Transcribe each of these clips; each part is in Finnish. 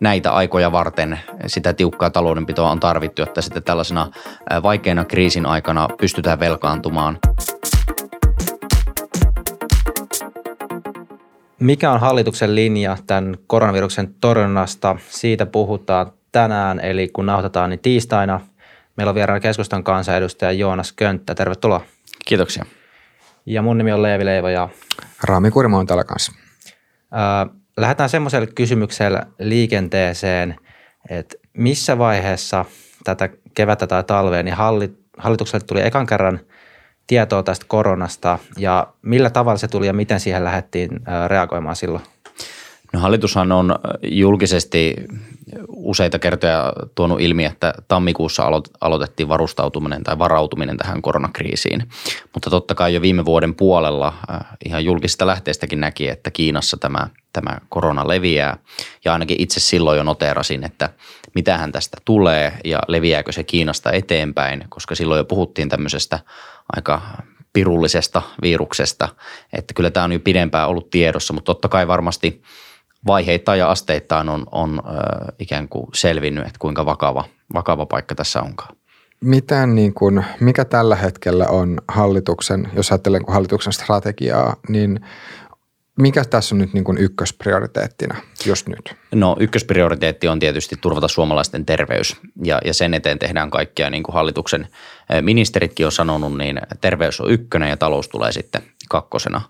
näitä aikoja varten sitä tiukkaa taloudenpitoa on tarvittu, että sitten tällaisena vaikeana kriisin aikana pystytään velkaantumaan. Mikä on hallituksen linja tämän koronaviruksen torjunnasta? Siitä puhutaan tänään, eli kun nauhoitetaan, niin tiistaina. Meillä on vieraana keskustan kansanedustaja Joonas Könttä. Tervetuloa. Kiitoksia. Ja mun nimi on Leevi Leivo ja Raami Kurimo on täällä kanssa. Lähdetään semmoiselle kysymykselle liikenteeseen, että missä vaiheessa tätä kevättä tai talvea, niin hallitukselle tuli ekan kerran tietoa tästä koronasta ja millä tavalla se tuli ja miten siihen lähdettiin reagoimaan silloin? No hallitushan on julkisesti useita kertoja tuonut ilmi, että tammikuussa aloitettiin varustautuminen tai varautuminen tähän koronakriisiin. Mutta totta kai jo viime vuoden puolella äh, ihan julkisista lähteistäkin näki, että Kiinassa tämä, tämä korona leviää. Ja ainakin itse silloin jo noteerasin, että mitähän tästä tulee ja leviääkö se Kiinasta eteenpäin, koska silloin jo puhuttiin tämmöisestä aika pirullisesta viruksesta, että kyllä tämä on jo pidempään ollut tiedossa, mutta totta kai varmasti – vaiheittain ja asteittain on, on äh, ikään kuin selvinnyt, että kuinka vakava, vakava paikka tässä onkaan. Miten niin kuin, mikä tällä hetkellä on hallituksen, jos ajattelen hallituksen strategiaa, niin mikä tässä on nyt niin kuin ykkösprioriteettina just nyt? No ykkösprioriteetti on tietysti turvata suomalaisten terveys ja, ja sen eteen tehdään kaikkia niin kuin hallituksen ministeritkin on sanonut, niin terveys on ykkönen ja talous tulee sitten kakkosena.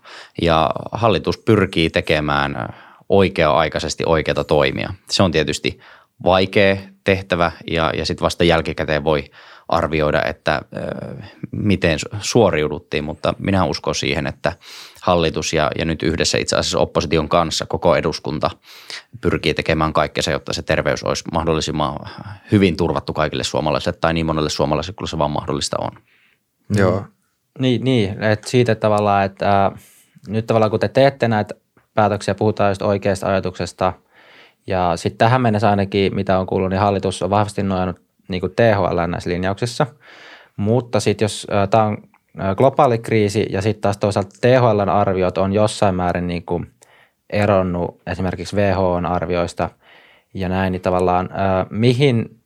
Ja hallitus pyrkii tekemään oikea-aikaisesti oikeita toimia. Se on tietysti vaikea tehtävä ja, ja sitten vasta jälkikäteen voi arvioida, että äh, miten suoriuduttiin, mutta minä uskon siihen, että hallitus ja, ja nyt yhdessä itse asiassa opposition kanssa koko eduskunta pyrkii tekemään kaikkea, jotta se terveys olisi mahdollisimman hyvin turvattu kaikille suomalaisille tai niin monelle suomalaiselle kuin se vaan mahdollista on. Joo. Niin, niin että siitä tavallaan, että äh, nyt tavallaan kun te teette näitä päätöksiä, puhutaan just oikeasta ajatuksesta. Ja sitten tähän mennessä ainakin, mitä on kuullut, niin hallitus on vahvasti nojannut niin kuin THL näissä linjauksissa. Mutta sitten jos äh, tämä on globaali kriisi ja sitten taas toisaalta THLn arviot on jossain määrin niin kuin eronnut esimerkiksi WHOn arvioista ja näin, niin tavallaan äh, mihin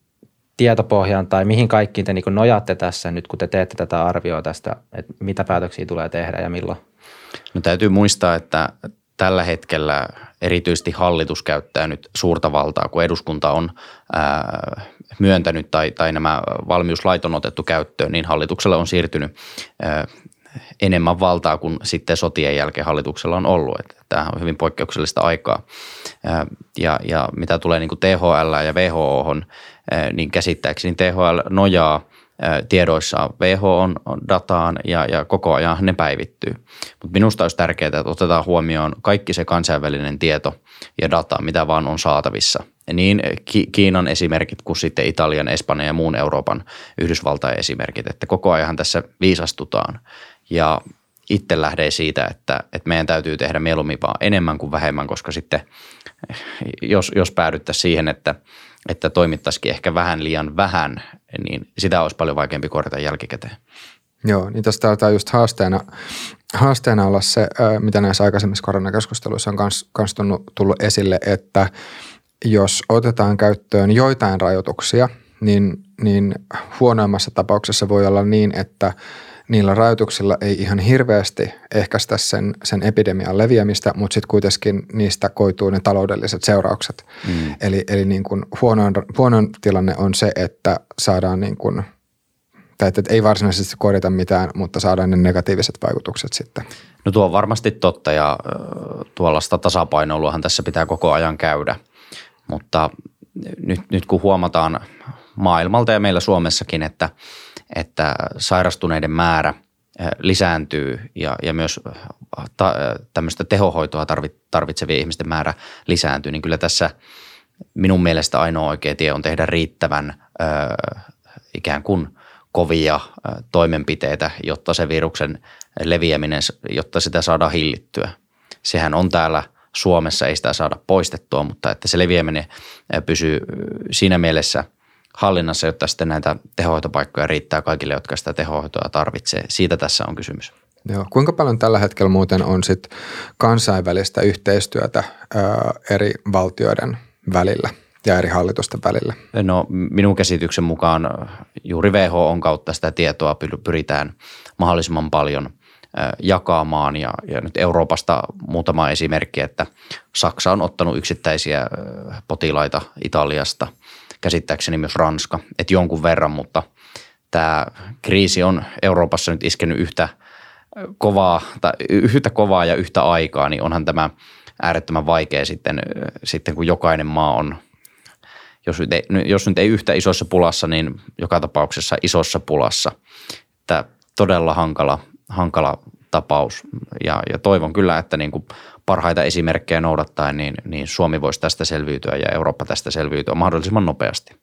tietopohjaan tai mihin kaikkiin te niin kuin tässä nyt, kun te teette tätä arvioa tästä, että mitä päätöksiä tulee tehdä ja milloin? No täytyy muistaa, että tällä hetkellä erityisesti hallitus käyttää nyt suurta valtaa, kun eduskunta on ää, myöntänyt tai, tai nämä valmiuslait on otettu käyttöön, niin hallituksella on siirtynyt ää, enemmän valtaa kuin sitten sotien jälkeen hallituksella on ollut. Että tämä on hyvin poikkeuksellista aikaa. Ja, ja mitä tulee niin kuin THL ja WHO, niin käsittääkseni THL nojaa tiedoissa on dataan ja, ja koko ajan ne päivittyy. Mutta minusta olisi tärkeää, että otetaan huomioon kaikki se kansainvälinen tieto ja data, mitä vaan on saatavissa. Ja niin Kiinan esimerkit kuin sitten Italian, Espanjan ja muun Euroopan Yhdysvaltain esimerkit, että koko ajan tässä viisastutaan. Ja itse lähdee siitä, että, että meidän täytyy tehdä mieluummin vaan enemmän kuin vähemmän, koska sitten jos, jos päädyttäisiin siihen, että – että toimittaisikin ehkä vähän liian vähän, niin sitä olisi paljon vaikeampi korjata jälkikäteen. Joo, niin tästä taitaa just haasteena, haasteena olla se, mitä näissä aikaisemmissa koronakeskusteluissa on kans, kans tullut esille, että jos otetaan käyttöön joitain rajoituksia, niin, niin huonoimmassa tapauksessa voi olla niin, että – niillä rajoituksilla ei ihan hirveästi ehkäistä sen, sen epidemian leviämistä, mutta sitten kuitenkin niistä koituu ne taloudelliset seuraukset. Mm. Eli, eli niin kuin huonoin, huonoin tilanne on se, että saadaan niin kuin, tai että ei varsinaisesti korjata mitään, mutta saadaan ne negatiiviset vaikutukset sitten. No tuo on varmasti totta ja tuollaista tasapainoiluahan tässä pitää koko ajan käydä, mutta nyt, nyt kun huomataan maailmalta ja meillä Suomessakin, että – että sairastuneiden määrä lisääntyy ja, ja myös ta, tämmöistä tehohoitoa tarvitsevien ihmisten määrä lisääntyy, niin kyllä tässä minun mielestä ainoa oikea tie on tehdä riittävän ö, ikään kuin kovia toimenpiteitä, jotta se viruksen leviäminen, jotta sitä saadaan hillittyä. Sehän on täällä Suomessa, ei sitä saada poistettua, mutta että se leviäminen pysyy siinä mielessä – hallinnassa, jotta sitten näitä tehohoitopaikkoja riittää kaikille, jotka sitä tehohoitoa tarvitsee. Siitä tässä on kysymys. Joo. Kuinka paljon tällä hetkellä muuten on sit kansainvälistä yhteistyötä ää, eri valtioiden välillä ja eri hallitusten välillä? No minun käsityksen mukaan juuri WHO on kautta sitä tietoa pyritään mahdollisimman paljon jakamaan ja, ja nyt Euroopasta muutama esimerkki, että Saksa on ottanut yksittäisiä potilaita Italiasta, käsittääkseni myös Ranska, että jonkun verran, mutta tämä kriisi on Euroopassa nyt iskenyt yhtä kovaa, tai yhtä kovaa ja yhtä aikaa, niin onhan tämä äärettömän vaikea sitten, sitten kun jokainen maa on, jos nyt, ei, jos nyt ei yhtä isossa pulassa, niin joka tapauksessa isossa pulassa. Tämä todella hankala, hankala tapaus ja, ja toivon kyllä, että niin kuin parhaita esimerkkejä noudattaen, niin, niin Suomi voisi tästä selviytyä ja Eurooppa tästä selviytyä mahdollisimman nopeasti.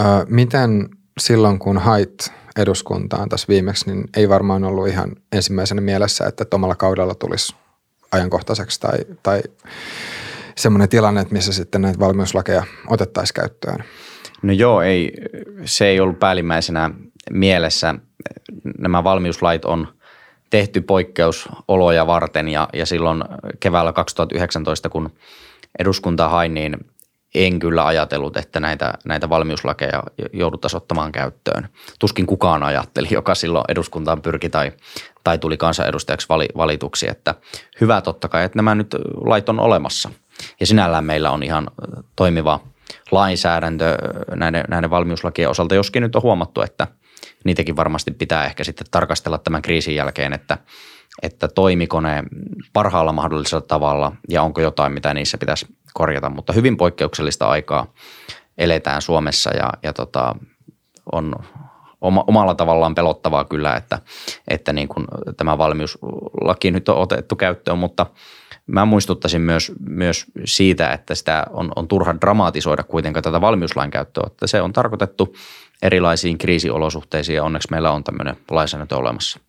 Ö, miten silloin, kun hait eduskuntaan tässä viimeksi, niin ei varmaan ollut ihan ensimmäisenä mielessä, että omalla kaudella tulisi ajankohtaiseksi tai, tai semmoinen tilanne, että missä sitten näitä valmiuslakeja otettaisiin käyttöön? No joo, ei, se ei ollut päällimmäisenä mielessä. Nämä valmiuslait on tehty poikkeusoloja varten ja, ja silloin keväällä 2019, kun eduskunta hain, niin en kyllä ajatellut, että näitä, näitä valmiuslakeja jouduttaisiin ottamaan käyttöön. Tuskin kukaan ajatteli, joka silloin eduskuntaan pyrki tai, tai tuli kansanedustajaksi vali, valituksi, että hyvä totta kai, että nämä nyt lait on olemassa. Ja sinällään meillä on ihan toimiva lainsäädäntö näiden, näiden valmiuslakien osalta, joskin nyt on huomattu, että niitäkin varmasti pitää ehkä sitten tarkastella tämän kriisin jälkeen, että, että toimiko ne parhaalla mahdollisella tavalla ja onko jotain, mitä niissä pitäisi korjata, mutta hyvin poikkeuksellista aikaa eletään Suomessa ja, ja tota, on oma, omalla tavallaan pelottavaa kyllä, että, että niin kuin tämä valmiuslaki nyt on otettu käyttöön, mutta mä muistuttaisin myös, myös siitä, että sitä on, on turha dramatisoida kuitenkaan tätä valmiuslain käyttöä, että se on tarkoitettu erilaisiin kriisiolosuhteisiin ja onneksi meillä on tämmöinen lainsäädäntö olemassa.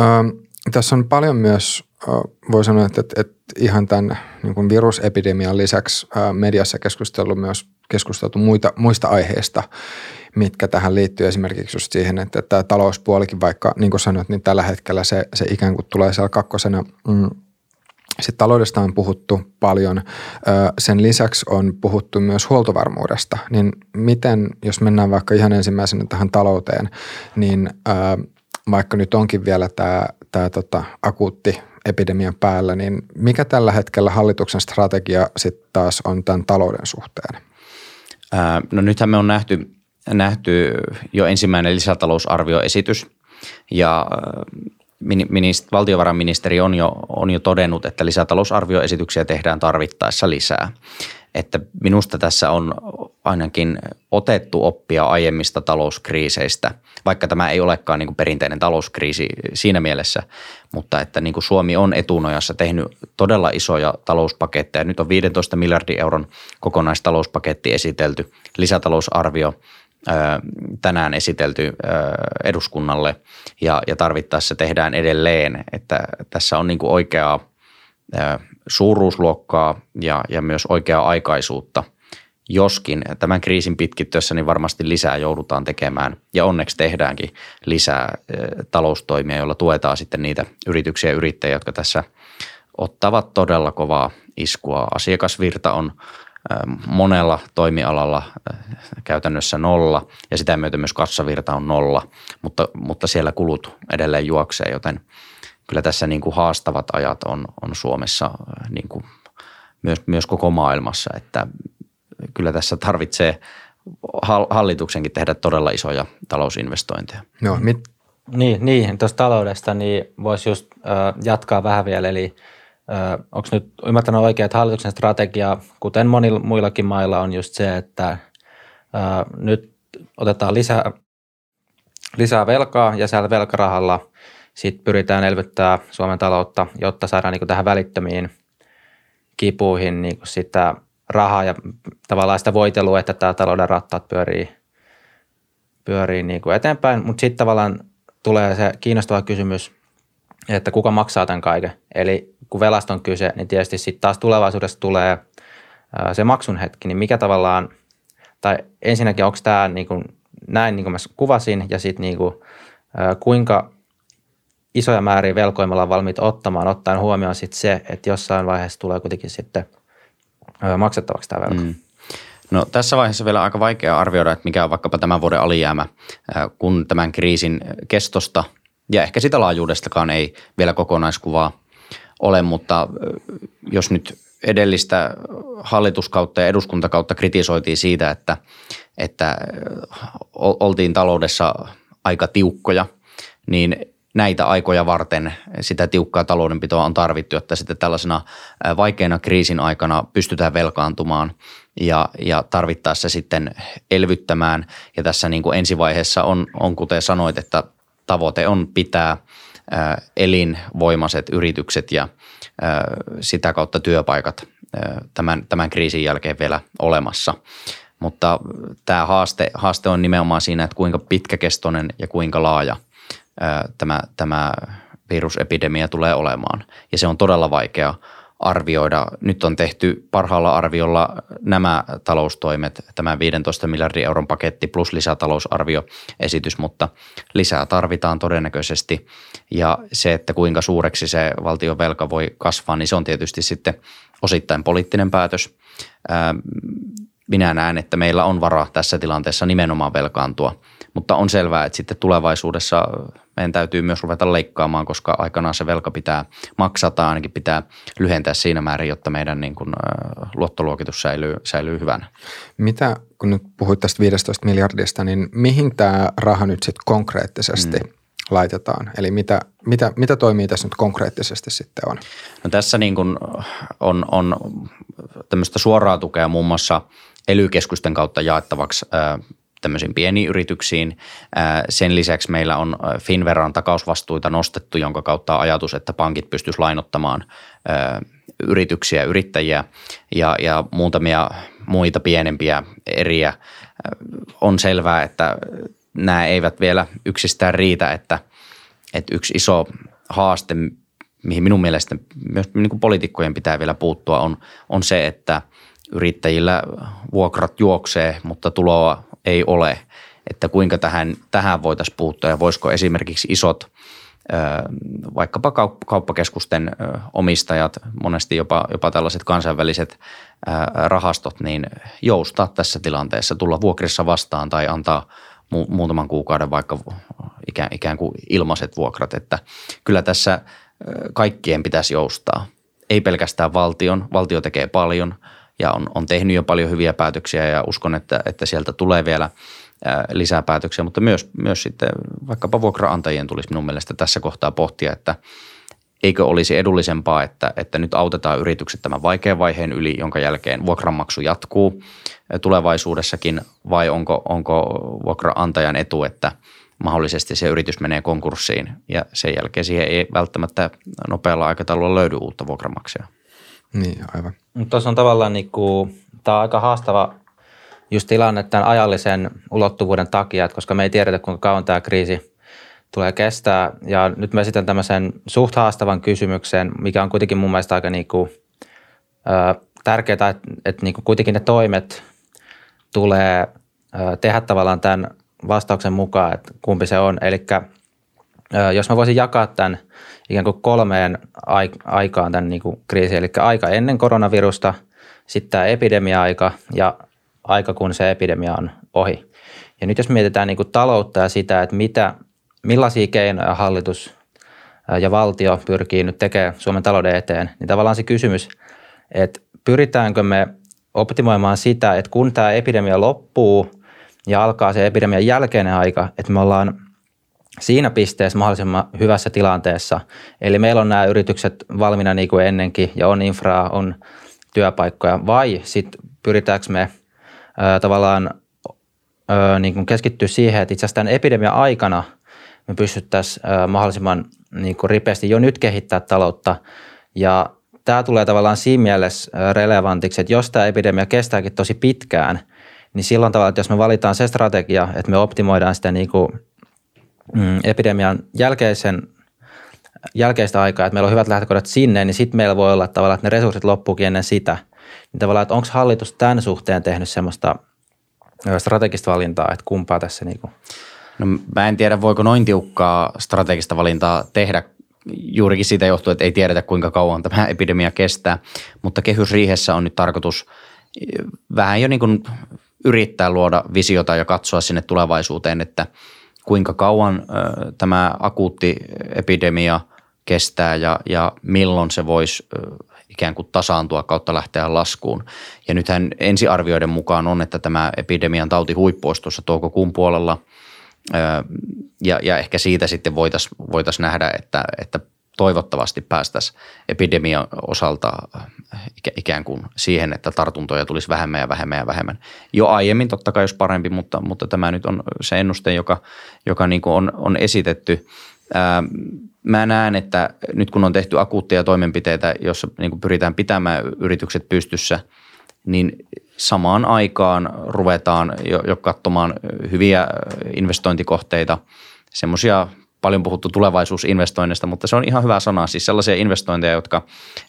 Ähm, tässä on paljon myös, voi sanoa, että, että, että ihan tämän niin kuin virusepidemian lisäksi mediassa keskustellut myös keskusteltu muita, muista aiheista, mitkä tähän liittyy esimerkiksi just siihen, että tämä talouspuolikin, vaikka niin kuin sanoit, niin tällä hetkellä se, se ikään kuin tulee siellä kakkosena mm, sitten taloudesta on puhuttu paljon. Sen lisäksi on puhuttu myös huoltovarmuudesta. Niin miten, jos mennään vaikka ihan ensimmäisenä tähän talouteen, niin vaikka nyt onkin vielä tämä, tämä tota, akuutti epidemian päällä, niin mikä tällä hetkellä hallituksen strategia sitten taas on tämän talouden suhteen? no nythän me on nähty, nähty jo ensimmäinen lisätalousarvioesitys ja minist, valtiovarainministeri on jo, on jo todennut, että lisätalousarvioesityksiä tehdään tarvittaessa lisää. Että minusta tässä on ainakin otettu oppia aiemmista talouskriiseistä, vaikka tämä ei olekaan niin kuin perinteinen talouskriisi siinä mielessä, mutta että niin kuin Suomi on etunojassa tehnyt todella isoja talouspaketteja. Nyt on 15 miljardin euron kokonaistalouspaketti esitelty, lisätalousarvio – tänään esitelty eduskunnalle ja, ja tarvittaessa tehdään edelleen, että tässä on niin kuin oikeaa suuruusluokkaa ja, ja myös oikeaa aikaisuutta. Joskin tämän kriisin pitkittyessä niin varmasti lisää joudutaan tekemään ja onneksi tehdäänkin lisää taloustoimia, joilla tuetaan sitten niitä yrityksiä ja yrittäjiä, jotka tässä ottavat todella kovaa iskua. Asiakasvirta on monella toimialalla käytännössä nolla ja sitä myöten myös kassavirta on nolla, mutta, mutta siellä kulut edelleen juoksee, joten kyllä tässä niin kuin haastavat ajat on, on Suomessa niin kuin myös, myös koko maailmassa, että kyllä tässä tarvitsee hallituksenkin tehdä todella isoja talousinvestointeja. No, mit? Niin, niin tuosta taloudesta niin voisi just äh, jatkaa vähän vielä, eli – onko nyt ymmärtänyt oikein, että hallituksen strategia, kuten monilla muillakin mailla, on just se, että nyt otetaan lisää, lisää velkaa ja siellä velkarahalla sit pyritään elvyttää Suomen taloutta, jotta saadaan niin tähän välittömiin kipuihin niin sitä rahaa ja tavallaan sitä voitelua, että tämä talouden rattaat pyörii, pyörii niin eteenpäin. Mutta sitten tavallaan tulee se kiinnostava kysymys, että kuka maksaa tämän kaiken. Eli kun velasta on kyse, niin tietysti sitten taas tulevaisuudessa tulee se maksun hetki, niin mikä tavallaan, tai ensinnäkin onko tämä niin kuin, näin niin kuin mä kuvasin, ja sitten niin kuin, kuinka isoja määriä velkoja me ollaan valmiit ottamaan, ottaen huomioon sitten se, että jossain vaiheessa tulee kuitenkin sitten maksettavaksi tämä velka. Mm. No tässä vaiheessa vielä aika vaikea arvioida, että mikä on vaikkapa tämän vuoden alijäämä, kun tämän kriisin kestosta ja ehkä sitä laajuudestakaan ei vielä kokonaiskuvaa ole, mutta jos nyt edellistä hallituskautta ja eduskuntakautta kritisoitiin siitä, että, että oltiin taloudessa aika tiukkoja, niin näitä aikoja varten sitä tiukkaa taloudenpitoa on tarvittu, että sitten tällaisena vaikeana kriisin aikana pystytään velkaantumaan ja, ja tarvittaessa sitten elvyttämään. Ja tässä niin kuin ensivaiheessa on, on, kuten sanoit, että tavoite on pitää elinvoimaiset yritykset ja sitä kautta työpaikat tämän, tämän kriisin jälkeen vielä olemassa. Mutta tämä haaste, haaste on nimenomaan siinä, että kuinka pitkäkestoinen ja kuinka laaja tämä, tämä virusepidemia tulee olemaan. Ja se on todella vaikea arvioida. Nyt on tehty parhaalla arviolla nämä taloustoimet, tämä 15 miljardin euron paketti plus lisätalousarvioesitys, mutta lisää tarvitaan todennäköisesti. Ja se, että kuinka suureksi se valtion velka voi kasvaa, niin se on tietysti sitten osittain poliittinen päätös. Minä näen, että meillä on varaa tässä tilanteessa nimenomaan velkaantua, mutta on selvää, että sitten tulevaisuudessa meidän täytyy myös ruveta leikkaamaan, koska aikanaan se velka pitää maksaa tai ainakin pitää lyhentää siinä määrin, jotta meidän niin kuin, luottoluokitus säilyy, säilyy hyvänä. Mitä, kun nyt puhuit tästä 15 miljardista, niin mihin tämä raha nyt sitten konkreettisesti mm. laitetaan? Eli mitä, mitä, mitä toimii tässä nyt konkreettisesti sitten on? No tässä niin kuin on, on tämmöistä suoraa tukea muun muassa ely kautta jaettavaksi tämmöisiin pieniin yrityksiin. Sen lisäksi meillä on Finveran takausvastuita nostettu, jonka kautta on ajatus, että pankit pystyisivät lainottamaan yrityksiä, yrittäjiä ja, ja muutamia muita pienempiä eriä. On selvää, että nämä eivät vielä yksistään riitä, että, että yksi iso haaste, mihin minun mielestä myös niin kuin poliitikkojen pitää vielä puuttua, on, on se, että yrittäjillä vuokrat juoksee, mutta tuloa ei ole, että kuinka tähän, tähän voitaisiin puuttua ja voisiko esimerkiksi isot vaikkapa kauppakeskusten omistajat, monesti jopa, jopa tällaiset kansainväliset rahastot, niin joustaa tässä tilanteessa, tulla vuokrissa vastaan tai antaa muutaman kuukauden vaikka ikään, ikään kuin ilmaiset vuokrat, että kyllä tässä kaikkien pitäisi joustaa. Ei pelkästään valtion, valtio tekee paljon – ja on, on tehnyt jo paljon hyviä päätöksiä ja uskon, että, että sieltä tulee vielä lisää päätöksiä, mutta myös, myös sitten vaikkapa vuokraantajien tulisi minun mielestä tässä kohtaa pohtia, että eikö olisi edullisempaa, että, että nyt autetaan yritykset tämän vaikean vaiheen yli, jonka jälkeen vuokranmaksu jatkuu tulevaisuudessakin vai onko, onko vuokraantajan etu, että mahdollisesti se yritys menee konkurssiin ja sen jälkeen siihen ei välttämättä nopealla aikataululla löydy uutta vuokramaksia. Niin, aivan. Tuossa on tavallaan niin kuin, tämä on aika haastava just tilanne tämän ajallisen ulottuvuuden takia, että koska me ei tiedetä, kuinka kauan tämä kriisi tulee kestää. Ja nyt mä esitän tämmöisen suht haastavan kysymyksen, mikä on kuitenkin mun mielestä aika niin kuin, ö, tärkeää, että, että niin kuin kuitenkin ne toimet tulee tehdä tavallaan tämän vastauksen mukaan, että kumpi se on. Eli jos mä voisin jakaa tämän – ikään kuin kolmeen aikaan tämän niin kuin kriisin, eli aika ennen koronavirusta, sitten tämä epidemia-aika ja aika, kun se epidemia on ohi. Ja nyt jos mietitään niin kuin taloutta ja sitä, että mitä, millaisia keinoja hallitus ja valtio pyrkii nyt tekemään Suomen talouden eteen, niin tavallaan se kysymys, että pyritäänkö me optimoimaan sitä, että kun tämä epidemia loppuu ja alkaa se epidemian jälkeinen aika, että me ollaan – siinä pisteessä mahdollisimman hyvässä tilanteessa. Eli meillä on nämä yritykset valmiina niin kuin ennenkin ja on infraa, on työpaikkoja vai sitten pyritäänkö me ö, tavallaan ö, niin kuin keskittyä siihen, että itse asiassa tämän epidemian aikana me pystyttäisiin ö, mahdollisimman niin kuin ripeästi jo nyt kehittää taloutta ja tämä tulee tavallaan siinä mielessä relevantiksi, että jos tämä epidemia kestääkin tosi pitkään, niin silloin tavallaan, että jos me valitaan se strategia, että me optimoidaan sitä niin kuin mm, epidemian jälkeisen, jälkeistä aikaa, että meillä on hyvät lähtökohdat sinne, niin sitten meillä voi olla tavallaan, että ne resurssit loppuukin ennen sitä. Niin tavallaan, että onko hallitus tämän suhteen tehnyt semmoista strategista valintaa, että kumpaa tässä niin kuin? No mä en tiedä, voiko noin tiukkaa strategista valintaa tehdä juurikin siitä johtuu, että ei tiedetä kuinka kauan tämä epidemia kestää, mutta kehysriihessä on nyt tarkoitus vähän jo niin kuin yrittää luoda visiota ja katsoa sinne tulevaisuuteen, että kuinka kauan tämä akuutti epidemia kestää ja, ja milloin se voisi ikään kuin tasaantua kautta lähteä laskuun. Ja nythän ensiarvioiden mukaan on, että tämä epidemian tauti huippuisi tuossa toukokuun puolella ja, ja ehkä siitä sitten voitaisiin voitais nähdä, että, että toivottavasti päästäisiin epidemian osalta ikään kuin siihen, että tartuntoja tulisi vähemmän ja vähemmän ja vähemmän. Jo aiemmin totta kai jos parempi, mutta, mutta tämä nyt on se ennuste, joka, joka niin kuin on, on esitetty. Ää, mä näen, että nyt kun on tehty akuutteja toimenpiteitä, joissa niin pyritään pitämään yritykset pystyssä, niin samaan aikaan ruvetaan jo, jo katsomaan hyviä investointikohteita, semmoisia paljon puhuttu tulevaisuusinvestoinneista, mutta se on ihan hyvä sana. Siis sellaisia investointeja, jotka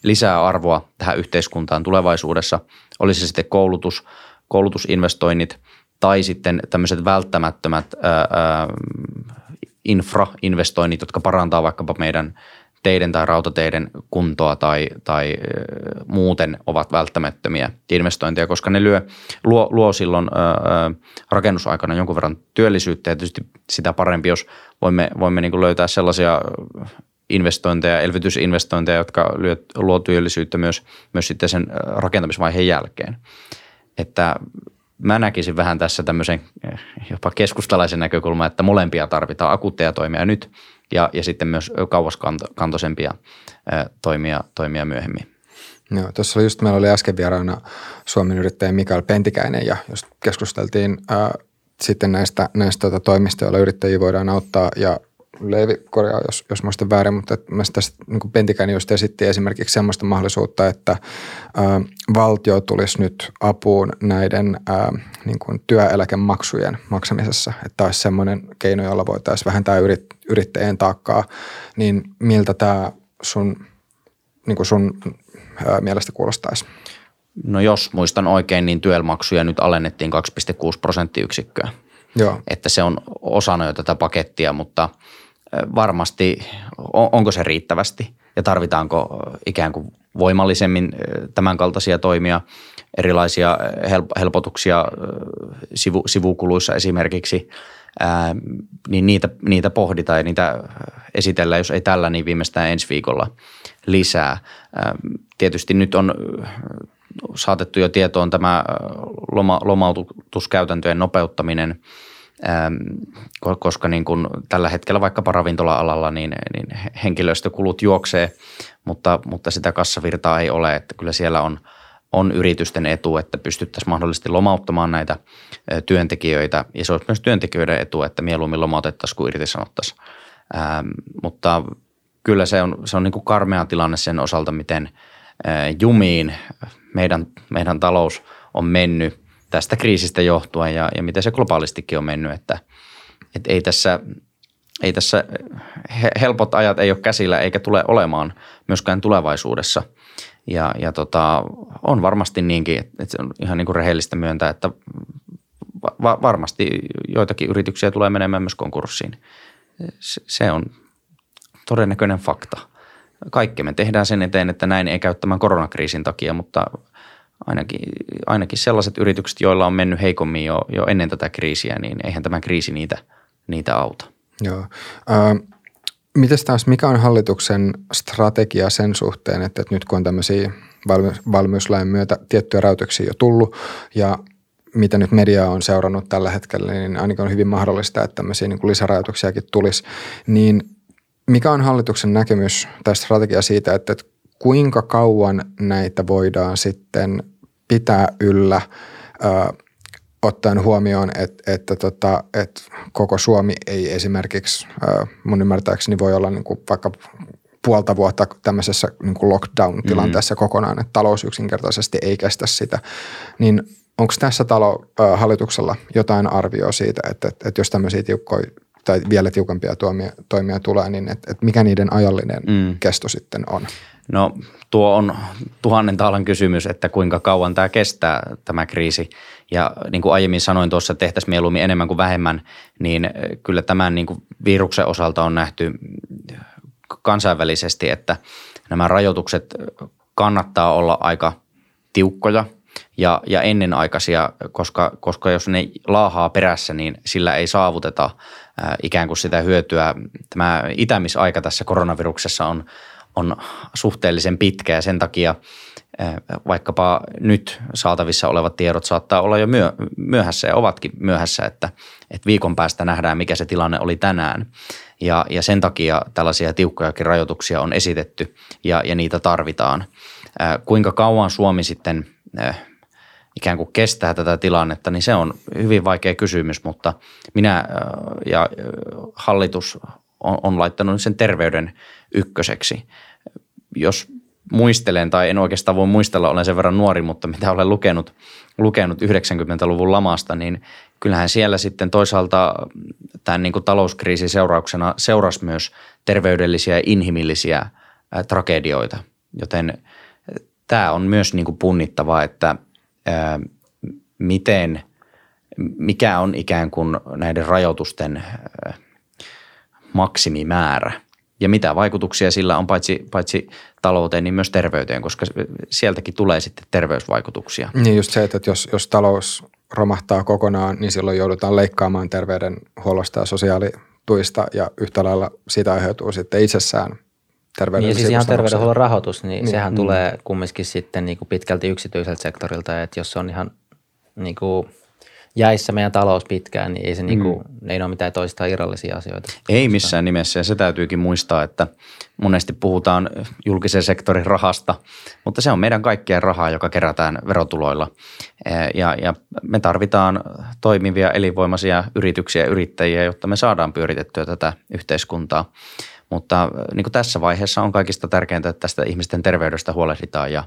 lisää arvoa tähän yhteiskuntaan tulevaisuudessa. Olisi se sitten koulutus, koulutusinvestoinnit tai sitten tämmöiset välttämättömät ää, ää, infrainvestoinnit, jotka parantaa vaikkapa meidän teiden tai rautateiden kuntoa tai, tai muuten ovat välttämättömiä investointeja, koska ne lyö, luo, luo silloin ää, rakennusaikana jonkun verran työllisyyttä ja tietysti sitä parempi, jos voimme, voimme niin kuin löytää sellaisia investointeja, elvytysinvestointeja, jotka lyö, luo työllisyyttä myös, myös sitten sen rakentamisvaiheen jälkeen. Että mä näkisin vähän tässä tämmöisen jopa keskustalaisen näkökulman, että molempia tarvitaan, akuutteja toimia nyt ja, ja sitten myös kauaskantoisempia toimia, toimia myöhemmin. Joo, tuossa oli just, meillä oli äsken vieraana Suomen yrittäjä Mikael Pentikäinen ja just keskusteltiin ää, sitten näistä, näistä tota, toimista, joilla yrittäjiä voidaan auttaa ja Leivi korjaa, jos, jos muistan väärin, mutta tässä niin Pentikäinen just esitti esimerkiksi sellaista mahdollisuutta, että ää, valtio tulisi nyt apuun näiden ää, niin kuin työeläkemaksujen maksamisessa, että olisi semmoinen keino, jolla voitaisiin vähentää yrit, yrittäjien taakkaa, niin miltä tämä sun, niin kuin sun ää, mielestä kuulostaisi? No jos muistan oikein, niin työelmaksuja nyt alennettiin 2,6 prosenttiyksikköä. Joo. Että se on osana jo tätä pakettia, mutta – varmasti, onko se riittävästi ja tarvitaanko ikään kuin voimallisemmin tämän kaltaisia toimia, erilaisia helpotuksia sivu, sivukuluissa esimerkiksi, ää, niin niitä, niitä pohditaan ja niitä esitellään, jos ei tällä, niin viimeistään ensi viikolla lisää. Ää, tietysti nyt on saatettu jo tietoon tämä loma, lomautuskäytäntöjen nopeuttaminen – Ähm, koska niin kuin tällä hetkellä vaikkapa ravintola-alalla niin, niin henkilöstökulut juoksee, mutta, mutta sitä kassavirtaa ei ole, että kyllä siellä on, on yritysten etu, että pystyttäisiin mahdollisesti lomauttamaan näitä työntekijöitä ja se olisi myös työntekijöiden etu, että mieluummin lomautettaisiin kuin irtisanottaisiin. Ähm, mutta kyllä se on, se on niin kuin karmea tilanne sen osalta, miten jumiin meidän, meidän talous on mennyt tästä kriisistä johtuen ja, ja miten se globaalistikin on mennyt, että, että ei tässä ei tässä helpot ajat ei ole käsillä eikä tule olemaan myöskään tulevaisuudessa. Ja, ja tota, on varmasti niinkin, että se on ihan niin kuin rehellistä myöntää, että va- varmasti joitakin yrityksiä tulee menemään myös konkurssiin. Se on todennäköinen fakta. Kaikki me tehdään sen eteen, että näin ei käy tämän koronakriisin takia, mutta ainakin, ainakin sellaiset yritykset, joilla on mennyt heikommin jo, jo ennen tätä kriisiä, niin eihän tämä kriisi niitä, niitä auta. Joo. Äh, mites taas, mikä on hallituksen strategia sen suhteen, että, nyt kun on tämmöisiä valmius, valmiuslain myötä tiettyjä räytöksiä jo tullut ja mitä nyt media on seurannut tällä hetkellä, niin ainakin on hyvin mahdollista, että tämmöisiä niin lisärajoituksiakin tulisi. Niin mikä on hallituksen näkemys tai strategia siitä, että, kuinka kauan näitä voidaan sitten pitää yllä ottaen huomioon, että, että, tota, että koko Suomi ei esimerkiksi, mun ymmärtääkseni voi olla niin kuin vaikka puolta vuotta tämmöisessä niin kuin lockdown-tilanteessa mm. kokonaan, että talous yksinkertaisesti ei kestä sitä, niin onko tässä talo, hallituksella jotain arvioa siitä, että, että, että jos tämmöisiä tiukkoja tai vielä tiukempia toimia, toimia tulee, niin että, että mikä niiden ajallinen mm. kesto sitten on? No tuo on tuhannen taalan kysymys, että kuinka kauan tämä kestää tämä kriisi. Ja niin kuin aiemmin sanoin tuossa, tehtäisiin mieluummin enemmän kuin vähemmän, niin kyllä tämän niin kuin viruksen osalta on nähty kansainvälisesti, että nämä rajoitukset kannattaa olla aika tiukkoja. ja, ja ennenaikaisia, koska, koska jos ne laahaa perässä, niin sillä ei saavuteta ää, ikään kuin sitä hyötyä. Tämä itämisaika tässä koronaviruksessa on, on suhteellisen pitkä ja sen takia vaikkapa nyt saatavissa olevat tiedot saattaa olla jo myö, myöhässä ja ovatkin myöhässä, että, että viikon päästä nähdään, mikä se tilanne oli tänään. Ja, ja sen takia tällaisia tiukkojakin rajoituksia on esitetty ja, ja niitä tarvitaan. Kuinka kauan Suomi sitten ikään kuin kestää tätä tilannetta, niin se on hyvin vaikea kysymys, mutta minä ja hallitus on, on laittanut sen terveyden ykköseksi. Jos muistelen, tai en oikeastaan voi muistella, olen sen verran nuori, mutta mitä olen lukenut, lukenut 90-luvun lamasta, niin kyllähän siellä sitten toisaalta tämän niin kuin talouskriisin seurauksena seurasi myös terveydellisiä ja inhimillisiä tragedioita. Joten tämä on myös niin kuin punnittavaa, että ää, miten, mikä on ikään kuin näiden rajoitusten ää, maksimimäärä – ja mitä vaikutuksia sillä on paitsi, paitsi talouteen, niin myös terveyteen, koska sieltäkin tulee sitten terveysvaikutuksia. Niin just se, että jos, jos talous romahtaa kokonaan, niin silloin joudutaan leikkaamaan terveydenhuollosta ja sosiaalituista ja yhtä lailla siitä aiheutuu sitten itsessään niin, siis ihan terveydenhuollon rahoitus, niin, niin sehän mm. tulee kumminkin sitten niin kuin pitkälti yksityiseltä sektorilta, että jos se on ihan niin kuin – jäissä meidän talous pitkään, niin ei se niinku, mm. niinku, ei ole mitään toista irrallisia asioita. Ei missään nimessä ja se täytyykin muistaa, että monesti puhutaan julkisen sektorin rahasta, mutta se on meidän kaikkien rahaa, joka kerätään verotuloilla. Ja, ja me tarvitaan toimivia elinvoimaisia yrityksiä ja yrittäjiä, jotta me saadaan pyöritettyä tätä yhteiskuntaa. Mutta niin kuin tässä vaiheessa on kaikista tärkeintä, että tästä ihmisten terveydestä huolehditaan ja,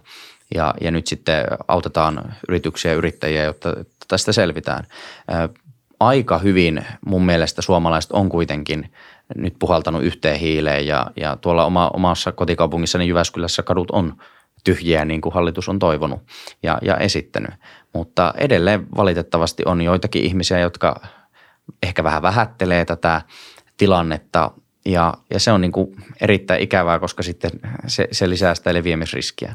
ja, ja nyt sitten autetaan yrityksiä ja yrittäjiä, jotta tästä selvitään. Aika hyvin mun mielestä suomalaiset on kuitenkin nyt puhaltanut yhteen hiileen ja, ja tuolla oma, omassa kotikaupungissani Jyväskylässä kadut on tyhjiä niin kuin hallitus on toivonut ja, ja esittänyt. Mutta edelleen valitettavasti on joitakin ihmisiä, jotka ehkä vähän vähättelee tätä tilannetta ja, ja se on niin kuin erittäin ikävää, koska sitten se, se lisää sitä leviämisriskiä.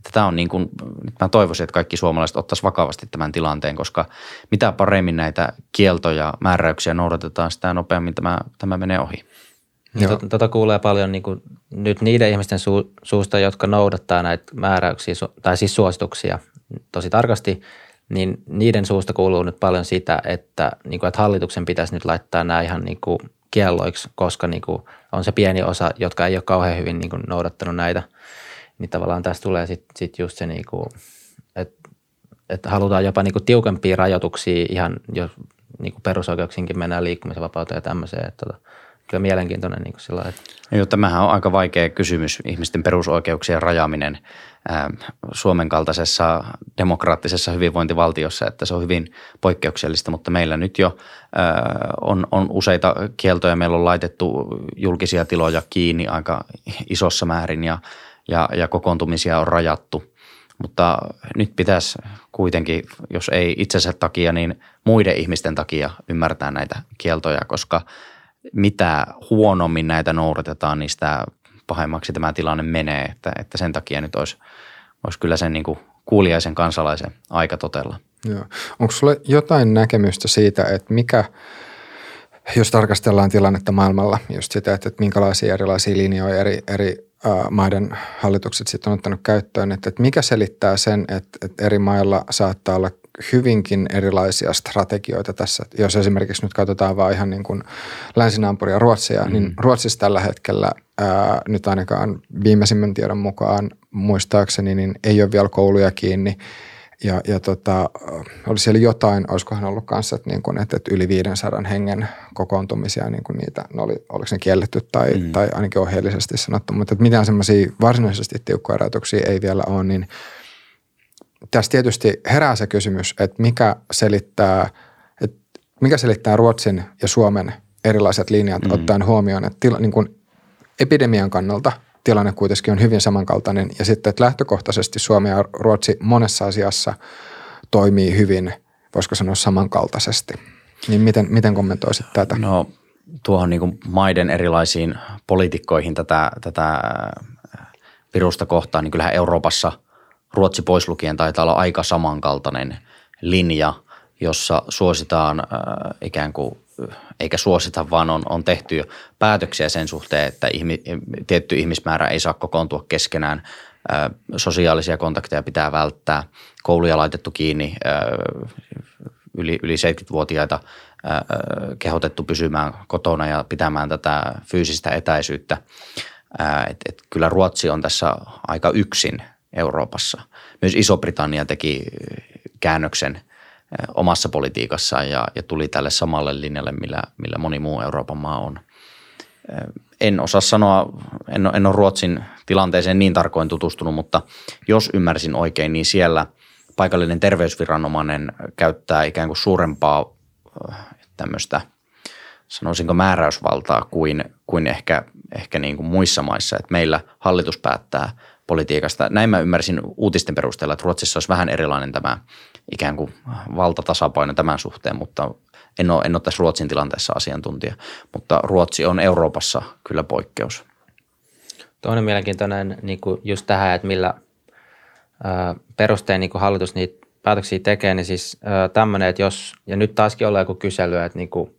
Että tämä on niin kuin, nyt mä toivoisin, että kaikki suomalaiset ottaisivat vakavasti tämän tilanteen, koska mitä paremmin näitä kieltoja, määräyksiä noudatetaan, sitä nopeammin tämä, tämä menee ohi. Tota, tota kuulee paljon niin kuin nyt niiden ihmisten su, suusta, jotka noudattaa näitä määräyksiä tai siis suosituksia tosi tarkasti, niin niiden suusta kuuluu nyt paljon sitä, että, niin kuin, että hallituksen pitäisi nyt laittaa nämä ihan niin kuin kielloiksi, koska niin kuin on se pieni osa, jotka ei ole kauhean hyvin niin kuin noudattanut näitä – niin tavallaan tässä tulee sitten sit just se, niinku, että et halutaan jopa niinku tiukempia rajoituksia ihan jo niinku perusoikeuksiinkin mennään liikkumisen vapauteen ja tämmöiseen. Että tota, kyllä mielenkiintoinen niin sillä että. Joo, tämähän on aika vaikea kysymys, ihmisten perusoikeuksien rajaaminen Suomen kaltaisessa demokraattisessa hyvinvointivaltiossa, että se on hyvin poikkeuksellista, mutta meillä nyt jo on, on useita kieltoja, meillä on laitettu julkisia tiloja kiinni aika isossa määrin ja ja, ja kokoontumisia on rajattu. Mutta nyt pitäisi kuitenkin, jos ei itsensä takia, niin muiden ihmisten takia ymmärtää näitä kieltoja, koska mitä huonommin näitä noudatetaan, niin sitä pahemmaksi tämä tilanne menee. Että, että sen takia nyt olisi, olisi kyllä sen niin kuin kuulijaisen kansalaisen aika totella. Joo. Onko sulle jotain näkemystä siitä, että mikä, jos tarkastellaan tilannetta maailmalla, just sitä, että minkälaisia erilaisia linjoja eri, eri maiden hallitukset sitten on ottanut käyttöön, että, että mikä selittää sen, että, että eri mailla saattaa olla hyvinkin erilaisia strategioita tässä. Jos esimerkiksi nyt katsotaan vaan ihan niin kuin länsinaapuria Ruotsia, niin mm. niin Ruotsissa tällä hetkellä ää, nyt ainakaan viimeisimmän tiedon mukaan muistaakseni, niin ei ole vielä kouluja kiinni – ja, ja tota, oli siellä jotain, olisikohan ollut kanssa, että, niin kuin, että, että yli 500 hengen kokoontumisia, niin kuin niitä, ne oli, oliko ne kielletty tai, mm. tai ainakin ohjeellisesti sanottu, mutta että mitään semmoisia varsinaisesti tiukkoja rajoituksia ei vielä ole, niin tässä tietysti herää se kysymys, että mikä selittää, että mikä selittää Ruotsin ja Suomen erilaiset linjat mm. ottaen huomioon, että tila, niin kuin epidemian kannalta – tilanne kuitenkin on hyvin samankaltainen. Ja sitten, että lähtökohtaisesti Suomi ja Ruotsi monessa asiassa toimii hyvin, voisiko sanoa samankaltaisesti. Niin miten, miten kommentoisit tätä? No tuohon niin kuin maiden erilaisiin poliitikkoihin tätä, tätä virusta kohtaan, niin kyllähän Euroopassa Ruotsi pois lukien taitaa olla aika samankaltainen linja, jossa suositaan äh, ikään kuin eikä suosita, vaan on, on tehty jo päätöksiä sen suhteen, että ihmi, tietty ihmismäärä ei saa kokoontua keskenään. Äh, sosiaalisia kontakteja pitää välttää. Kouluja laitettu kiinni. Äh, yli, yli 70-vuotiaita kehotettu pysymään kotona ja pitämään tätä fyysistä etäisyyttä. Et, et kyllä Ruotsi on tässä aika yksin Euroopassa. Myös Iso-Britannia teki käännöksen omassa politiikassaan ja, ja tuli tälle samalle linjalle, millä, millä moni muu Euroopan maa on. En osaa sanoa, en en ole Ruotsin tilanteeseen niin tarkoin tutustunut, mutta jos ymmärsin oikein, niin siellä – paikallinen terveysviranomainen käyttää ikään kuin suurempaa tämmöistä, sanoisinko määräysvaltaa kuin, kuin ehkä, ehkä niin kuin muissa maissa. Että meillä hallitus päättää politiikasta. Näin mä ymmärsin uutisten perusteella, että Ruotsissa olisi vähän erilainen tämä ikään kuin valtatasapaino tämän suhteen, mutta en ole, en ole tässä Ruotsin tilanteessa asiantuntija. Mutta Ruotsi on Euroopassa kyllä poikkeus. Toinen mielenkiintoinen niin kuin just tähän, että millä – perustein niin kuin hallitus niitä päätöksiä tekee, niin siis tämmöinen, että jos, ja nyt taaskin ollaan joku kysely, että niin kuin,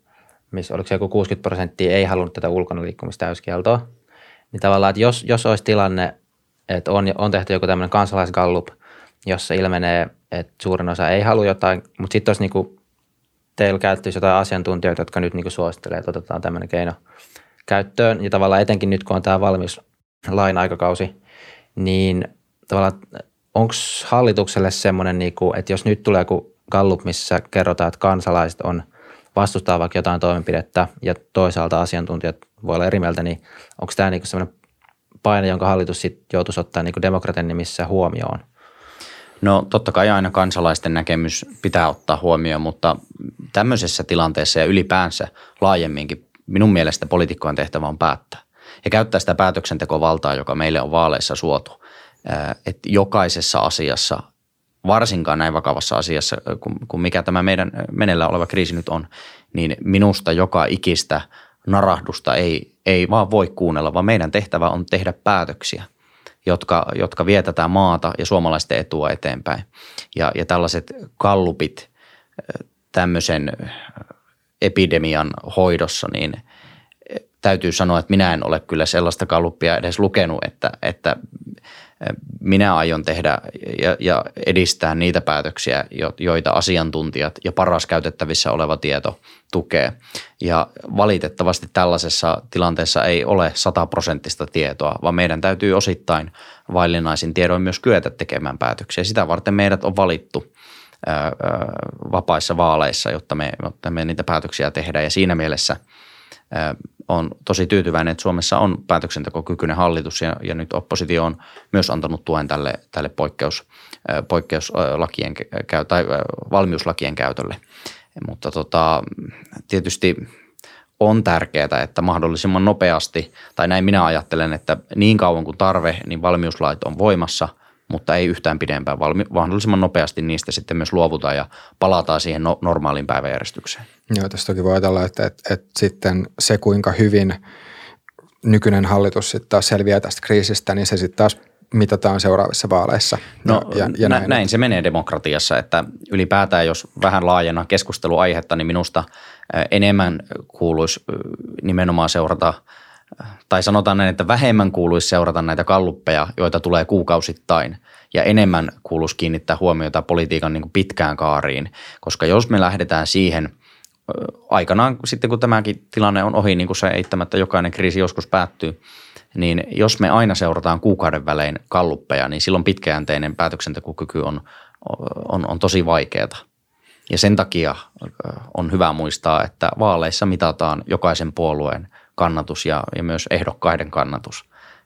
missä oliko se joku 60 prosenttia ei halunnut tätä ulkona liikkumista täyskieltoa, niin tavallaan, että jos, jos olisi tilanne, että on, on tehty joku tämmöinen kansalaisgallup, jossa ilmenee, että suurin osa ei halua jotain, mutta sitten olisi niin kuin, teillä käyttäisi jotain asiantuntijoita, jotka nyt niin kuin suosittelee, että otetaan tämmöinen keino käyttöön, ja tavallaan etenkin nyt, kun on tämä valmis lain aikakausi, niin tavallaan onko hallitukselle semmoinen, niin kuin, että jos nyt tulee joku gallup, missä kerrotaan, että kansalaiset on vastustaa vaikka jotain toimenpidettä ja toisaalta asiantuntijat voi olla eri mieltä, niin onko tämä niin semmoinen paine, jonka hallitus sitten joutuisi ottaa niin demokratian nimissä huomioon? No totta kai aina kansalaisten näkemys pitää ottaa huomioon, mutta tämmöisessä tilanteessa ja ylipäänsä laajemminkin minun mielestä poliitikkojen tehtävä on päättää ja käyttää sitä päätöksentekovaltaa, joka meille on vaaleissa suotu että jokaisessa asiassa, varsinkaan näin vakavassa asiassa kuin mikä tämä meidän menellä oleva kriisi nyt on, niin minusta joka ikistä narahdusta ei, ei vaan voi kuunnella, vaan meidän tehtävä on tehdä päätöksiä, jotka, jotka vie tätä maata ja suomalaisten etua eteenpäin. Ja, ja tällaiset kallupit tämmöisen epidemian hoidossa, niin täytyy sanoa, että minä en ole kyllä sellaista kalluppia edes lukenut, että, että minä aion tehdä ja, ja edistää niitä päätöksiä, joita asiantuntijat ja paras käytettävissä oleva tieto tukee. Ja valitettavasti tällaisessa tilanteessa ei ole sataprosenttista tietoa, vaan meidän täytyy osittain vaillinaisin tiedoin myös kyetä tekemään päätöksiä. Sitä varten meidät on valittu vapaissa vaaleissa, jotta me, jotta me niitä päätöksiä tehdään. Ja siinä mielessä – on tosi tyytyväinen, että Suomessa on päätöksentekokykyinen hallitus ja, ja nyt oppositio on myös antanut tuen tälle, tälle poikkeus, poikkeuslakien tai valmiuslakien käytölle. Mutta tota, tietysti on tärkeää, että mahdollisimman nopeasti, tai näin minä ajattelen, että niin kauan kuin tarve, niin valmiuslait on voimassa – mutta ei yhtään pidempään. Valmi- mahdollisimman nopeasti niistä sitten myös luovutaan ja palataan siihen no- normaaliin päiväjärjestykseen. Joo, tässä toki voi ajatella, että, että, että sitten se kuinka hyvin nykyinen hallitus sitten taas selviää tästä kriisistä, niin se sitten taas mitataan seuraavissa vaaleissa. No ja, ja näin, näin se menee demokratiassa, että ylipäätään jos vähän laajena keskusteluaihetta, niin minusta enemmän kuuluisi nimenomaan seurata – tai sanotaan näin, että vähemmän kuuluisi seurata näitä kalluppeja, joita tulee kuukausittain, ja enemmän kuuluisi kiinnittää huomiota politiikan niin kuin pitkään kaariin, koska jos me lähdetään siihen aikanaan sitten, kun tämäkin tilanne on ohi, niin kuin se eittämättä jokainen kriisi joskus päättyy, niin jos me aina seurataan kuukauden välein kalluppeja, niin silloin pitkäjänteinen päätöksentekokyky on, on, on tosi vaikeaa. Ja sen takia on hyvä muistaa, että vaaleissa mitataan jokaisen puolueen – kannatus ja, ja myös ehdokkaiden kannatus.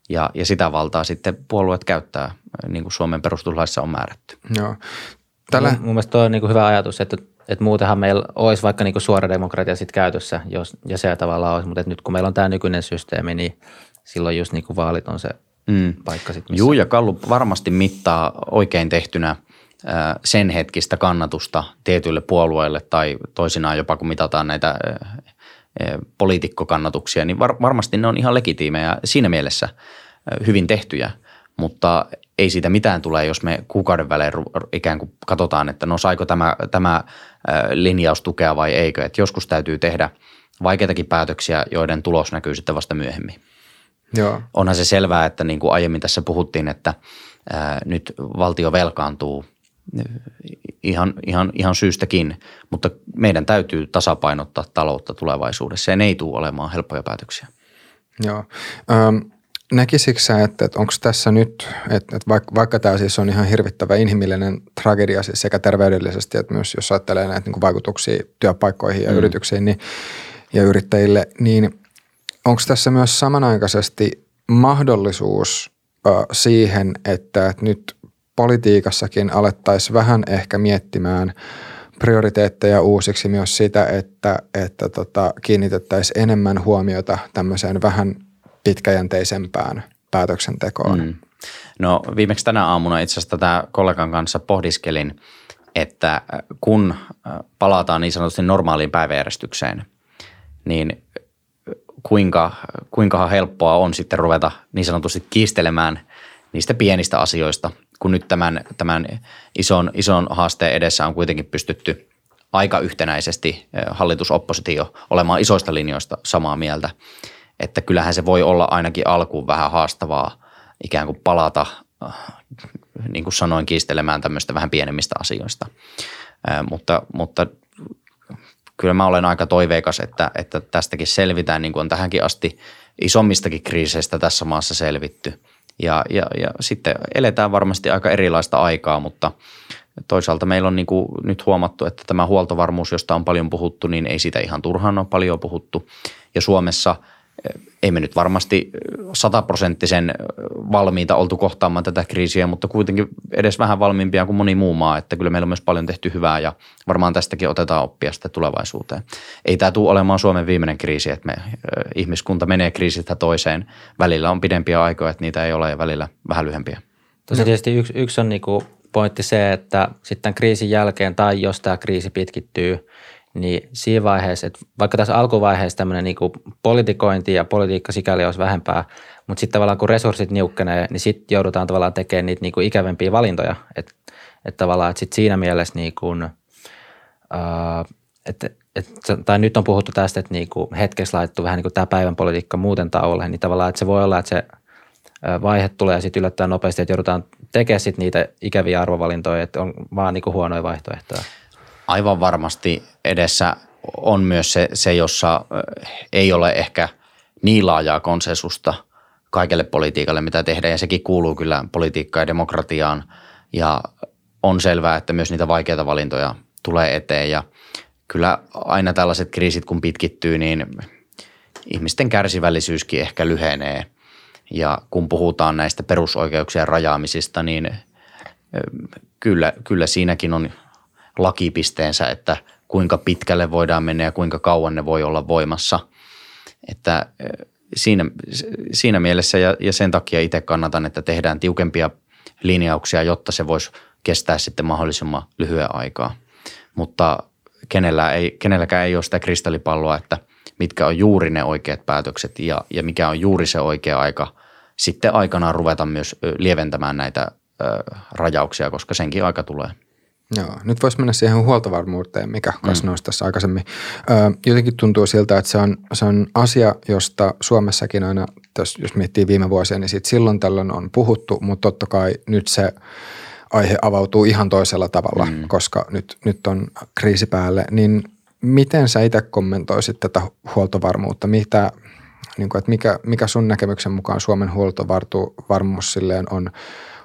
Ja, ja sitä valtaa sitten puolueet käyttää, niin kuin Suomen perustuslaissa on määrätty. Joo. Tällä... Mun, mun mielestä tuo on niin kuin hyvä ajatus, että, että muutenhan meillä olisi vaikka niin kuin suora demokratia sitten käytössä, jos, ja se tavallaan olisi, mutta nyt kun meillä on tämä nykyinen systeemi, niin silloin just niin kuin vaalit on se mm. paikka sitten. Missä... Juu, ja Kallu varmasti mittaa oikein tehtynä sen hetkistä kannatusta tietyille puolueille tai toisinaan jopa kun mitataan näitä Eh, poliitikkokannatuksia, niin var, varmasti ne on ihan legitiimejä siinä mielessä eh, hyvin tehtyjä, mutta ei siitä mitään tule, jos me kuukauden välein ikään kuin katsotaan, että no saiko tämä, tämä linjaus tukea vai eikö. Että joskus täytyy tehdä vaikeitakin päätöksiä, joiden tulos näkyy sitten vasta myöhemmin. Joo. Onhan se selvää, että niin kuin aiemmin tässä puhuttiin, että ää, nyt valtio velkaantuu ihan, ihan, ihan syystäkin, mutta meidän täytyy tasapainottaa taloutta tulevaisuudessa ja ne ei tule olemaan helppoja päätöksiä. Joo. Ähm, näkisikö sä, että, että onko tässä nyt, että, että vaikka, vaikka tämä siis on ihan hirvittävä inhimillinen tragedia siis sekä terveydellisesti, että myös jos ajattelee näitä niin vaikutuksia työpaikkoihin ja mm. yrityksiin niin, ja yrittäjille, niin onko tässä myös samanaikaisesti mahdollisuus äh, siihen, että, että nyt politiikassakin alettaisiin vähän ehkä miettimään prioriteetteja uusiksi myös sitä, että, että tota, kiinnitettäisiin enemmän huomiota tämmöiseen vähän pitkäjänteisempään päätöksentekoon. Mm. No viimeksi tänä aamuna itse asiassa tätä kollegan kanssa pohdiskelin, että kun palataan niin sanotusti normaaliin päiväjärjestykseen, niin kuinka, kuinka helppoa on sitten ruveta niin sanotusti kiistelemään niistä pienistä asioista, kun nyt tämän, tämän ison, ison haasteen edessä on kuitenkin pystytty aika yhtenäisesti hallitusoppositio olemaan isoista linjoista samaa mieltä – että kyllähän se voi olla ainakin alkuun vähän haastavaa ikään kuin palata, äh, niin kuin sanoin, kiistelemään tämmöistä vähän pienemmistä asioista. Mutta, mutta kyllä mä olen aika toiveikas, että, että tästäkin selvitään niin kuin on tähänkin asti isommistakin kriiseistä tässä maassa selvitty. Ja, ja, ja sitten eletään varmasti aika erilaista aikaa, mutta toisaalta meillä on niin kuin nyt huomattu, että tämä huoltovarmuus, josta on paljon puhuttu, niin ei siitä ihan turhaan ole paljon puhuttu. Ja Suomessa – ei me nyt varmasti sataprosenttisen valmiita oltu kohtaamaan tätä kriisiä, mutta kuitenkin edes vähän valmiimpia kuin moni muu maa, että kyllä meillä on myös paljon tehty hyvää ja varmaan tästäkin otetaan oppia sitten tulevaisuuteen. Ei tämä tule olemaan Suomen viimeinen kriisi, että me ihmiskunta menee kriisistä toiseen. Välillä on pidempiä aikoja, että niitä ei ole ja välillä vähän lyhempiä. Tosiaan tietysti yksi, yksi on niinku pointti se, että sitten kriisin jälkeen tai jos tämä kriisi pitkittyy – niin siinä vaiheessa, että vaikka tässä alkuvaiheessa tämmöinen niin politikointi ja politiikka sikäli olisi vähempää, mutta sitten tavallaan kun resurssit niukkenee, niin sitten joudutaan tavallaan tekemään niitä niin kuin ikävempiä valintoja. Että et tavallaan, että sitten siinä mielessä niin kuin, uh, että et, tai nyt on puhuttu tästä, että niin kuin hetkessä laitettu vähän niin kuin tämä päivän politiikka muuten tauolle, niin tavallaan, että se voi olla, että se vaihe tulee sitten yllättäen nopeasti, että joudutaan tekemään sitten niitä ikäviä arvovalintoja, että on vaan niin kuin huonoja vaihtoehtoja aivan varmasti edessä on myös se, se, jossa ei ole ehkä niin laajaa konsensusta kaikelle politiikalle, mitä tehdään. Ja sekin kuuluu kyllä politiikkaan ja demokratiaan. Ja on selvää, että myös niitä vaikeita valintoja tulee eteen. Ja kyllä aina tällaiset kriisit, kun pitkittyy, niin ihmisten kärsivällisyyskin ehkä lyhenee. Ja kun puhutaan näistä perusoikeuksien rajaamisista, niin kyllä, kyllä siinäkin on – lakipisteensä, että kuinka pitkälle voidaan mennä ja kuinka kauan ne voi olla voimassa. Että siinä, siinä mielessä ja, ja sen takia itse kannatan, että tehdään tiukempia linjauksia, jotta se voisi kestää sitten mahdollisimman lyhyen aikaa. Mutta kenellä ei, kenelläkään ei ole sitä kristallipalloa, että mitkä on juuri ne oikeat päätökset ja, ja mikä on juuri se oikea aika sitten aikanaan ruveta myös lieventämään näitä ö, rajauksia, koska senkin aika tulee. Joo, nyt voisi mennä siihen huoltovarmuuteen, mikä myös mm. nousi tässä aikaisemmin. Ö, jotenkin tuntuu siltä, että se on, se on asia, josta Suomessakin aina, jos miettii viime vuosia, niin siitä silloin tällöin on puhuttu, mutta totta kai nyt se aihe avautuu ihan toisella tavalla, mm. koska nyt, nyt on kriisi päälle. Niin miten sä itse kommentoisit tätä huoltovarmuutta? Mitä, niin kuin, että mikä, mikä sun näkemyksen mukaan Suomen huoltovarmuus silleen on,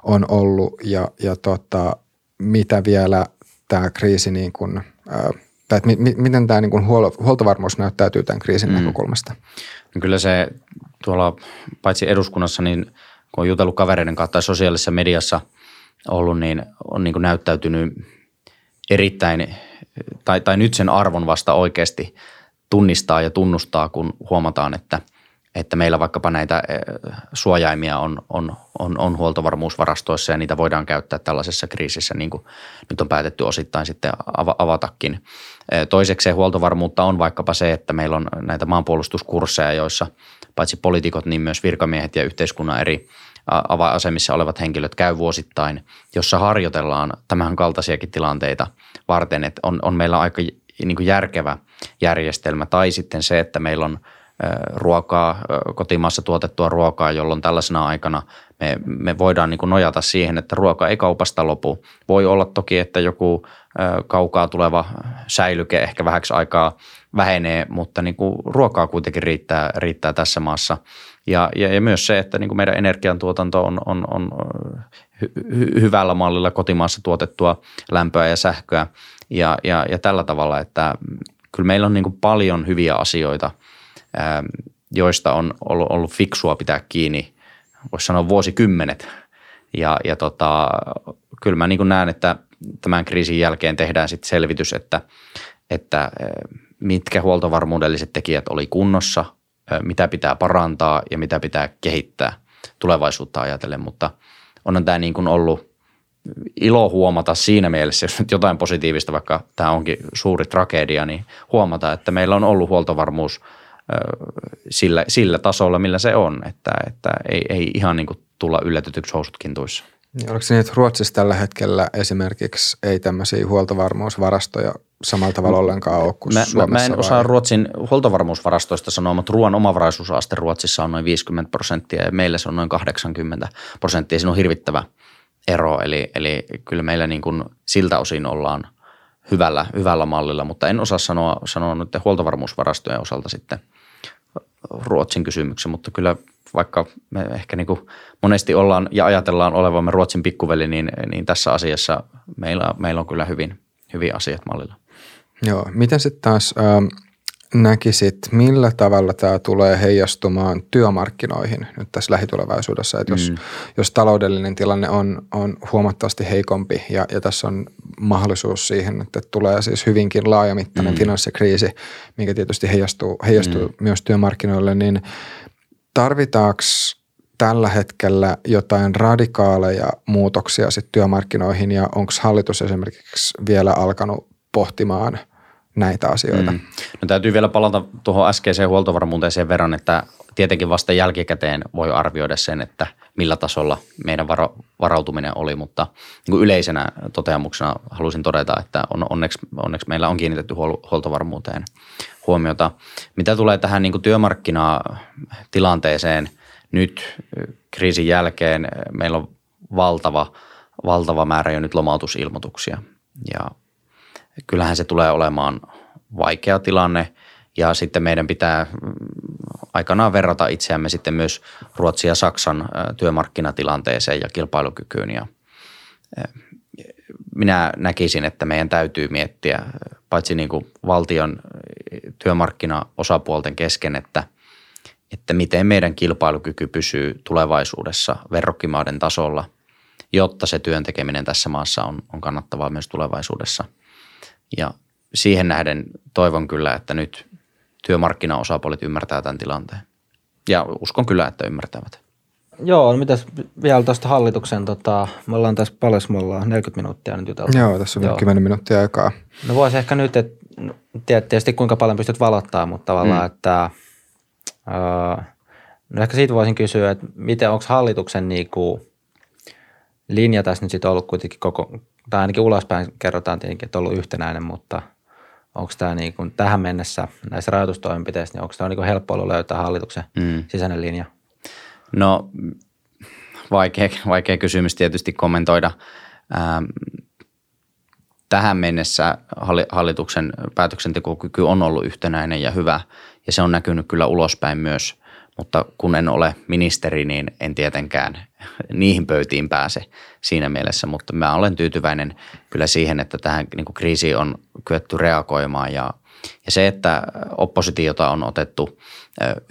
on ollut ja, ja tota, mitä vielä tämä kriisi niin kuin, tai että mi, miten tämä niin kuin huoltovarmuus näyttäytyy tämän kriisin mm. näkökulmasta? No kyllä se tuolla paitsi eduskunnassa, niin kun on jutellut kavereiden kautta tai sosiaalisessa mediassa ollut, niin on niin kuin näyttäytynyt erittäin, tai, tai nyt sen arvon vasta oikeasti tunnistaa ja tunnustaa, kun huomataan, että – että meillä vaikkapa näitä eh, suojaimia on, on, on, on huoltovarmuusvarastoissa ja niitä voidaan käyttää tällaisessa kriisissä, niin kuin nyt on päätetty osittain sitten avatakin. Eh, toiseksi huoltovarmuutta on vaikkapa se, että meillä on näitä maanpuolustuskursseja, joissa paitsi poliitikot, niin myös virkamiehet ja yhteiskunnan eri asemissa olevat henkilöt käy vuosittain, jossa harjoitellaan tämän kaltaisiakin tilanteita varten, että on, on meillä aika niin kuin järkevä järjestelmä. Tai sitten se, että meillä on ruokaa, kotimaassa tuotettua ruokaa, jolloin tällaisena aikana me, me voidaan niin kuin nojata siihen, että ruoka ei kaupasta lopu. Voi olla toki, että joku kaukaa tuleva säilyke ehkä vähäksi aikaa vähenee, mutta niin kuin ruokaa kuitenkin riittää, riittää tässä maassa. Ja, ja, ja myös se, että niin kuin meidän energiantuotanto on, on, on hy, hy, hyvällä mallilla kotimaassa tuotettua lämpöä ja sähköä ja, ja, ja tällä tavalla, että kyllä meillä on niin kuin paljon hyviä asioita, joista on ollut, fiksua pitää kiinni, voisi sanoa vuosikymmenet. Ja, ja tota, kyllä mä niin näen, että tämän kriisin jälkeen tehdään sitten selvitys, että, että mitkä huoltovarmuudelliset tekijät oli kunnossa, mitä pitää parantaa ja mitä pitää kehittää tulevaisuutta ajatellen, mutta on tämä niin kuin ollut ilo huomata siinä mielessä, jos nyt jotain positiivista, vaikka tämä onkin suuri tragedia, niin huomata, että meillä on ollut huoltovarmuus sillä, sillä tasolla, millä se on, että, että ei, ei ihan niin kuin tulla yllätetyksi housutkin tuissa. Niin, oliko se niin, että Ruotsissa tällä hetkellä esimerkiksi ei tämmöisiä huoltovarmuusvarastoja samalla tavalla ollenkaan ole kuin mä, Suomessa? Mä en vai? osaa Ruotsin huoltovarmuusvarastoista sanoa, mutta ruoan omavaraisuusaste Ruotsissa on noin 50 prosenttia ja meillä se on noin 80 prosenttia. Siinä on hirvittävä ero, eli, eli kyllä meillä niin kuin siltä osin ollaan hyvällä, hyvällä mallilla, mutta en osaa sanoa, sanoa nyt huoltovarmuusvarastojen osalta sitten Ruotsin kysymyksen, mutta kyllä vaikka me ehkä niin kuin monesti ollaan ja ajatellaan olevamme Ruotsin pikkuveli, niin, niin tässä asiassa meillä, meillä on kyllä hyvin, hyvin asiat mallilla. Joo, miten sitten taas ähm, näkisit, millä tavalla tämä tulee heijastumaan työmarkkinoihin nyt tässä lähitulevaisuudessa? Että jos, mm. jos taloudellinen tilanne on, on huomattavasti heikompi ja, ja tässä on mahdollisuus siihen, että tulee siis hyvinkin laajamittainen mm. finanssikriisi, mikä tietysti heijastuu, heijastuu mm. myös työmarkkinoille, niin tarvitaanko tällä hetkellä jotain radikaaleja muutoksia sitten työmarkkinoihin ja onko hallitus esimerkiksi vielä alkanut pohtimaan – näitä asioita. Mm. No täytyy vielä palata tuohon äskeiseen huoltovarmuuteen sen verran, että tietenkin vasta jälkikäteen voi arvioida sen, että millä tasolla meidän varo, varautuminen oli, mutta niin kuin yleisenä toteamuksena haluaisin todeta, että on, onneksi, onneksi meillä on kiinnitetty huoltovarmuuteen huomiota. Mitä tulee tähän niin kuin työmarkkinatilanteeseen nyt kriisin jälkeen, meillä on valtava, valtava määrä jo nyt lomautusilmoituksia ja kyllähän se tulee olemaan vaikea tilanne ja sitten meidän pitää mm, aikanaan verrata itseämme sitten myös Ruotsin ja Saksan työmarkkinatilanteeseen ja kilpailukykyyn ja minä näkisin, että meidän täytyy miettiä paitsi niin kuin valtion työmarkkinaosapuolten kesken, että, että miten meidän kilpailukyky pysyy tulevaisuudessa verrokkimaiden tasolla, jotta se työn tekeminen tässä maassa on, on kannattavaa myös tulevaisuudessa – ja siihen nähden toivon kyllä, että nyt työmarkkinaosapuolet ymmärtää tämän tilanteen. Ja uskon kyllä, että ymmärtävät. Joo, no mitäs vielä tuosta hallituksen, tota, me ollaan tässä paljon, me ollaan 40 minuuttia nyt juteltu. Joo, tässä on Joo. 10 minuuttia aikaa. No voisi ehkä nyt, että tiedät tietysti kuinka paljon pystyt valottaa, mutta tavallaan, mm. että uh, no ehkä siitä voisin kysyä, että miten, onko hallituksen niinku linja tässä nyt sitten ollut kuitenkin koko, tai ainakin ulospäin kerrotaan tietenkin, että on ollut yhtenäinen, mutta onko tämä niin kuin tähän mennessä näissä rajoitustoimenpiteissä, niin onko tämä niin helppo ollut löytää hallituksen mm. sisäinen linja? No vaikea, vaikea kysymys tietysti kommentoida. Ähm, tähän mennessä hallituksen päätöksentekokyky on ollut yhtenäinen ja hyvä ja se on näkynyt kyllä ulospäin myös, mutta kun en ole ministeri, niin en tietenkään niihin pöytiin pääse siinä mielessä, mutta mä olen tyytyväinen kyllä siihen, että tähän niin kuin kriisiin on kyetty reagoimaan ja, ja se, että oppositiota on otettu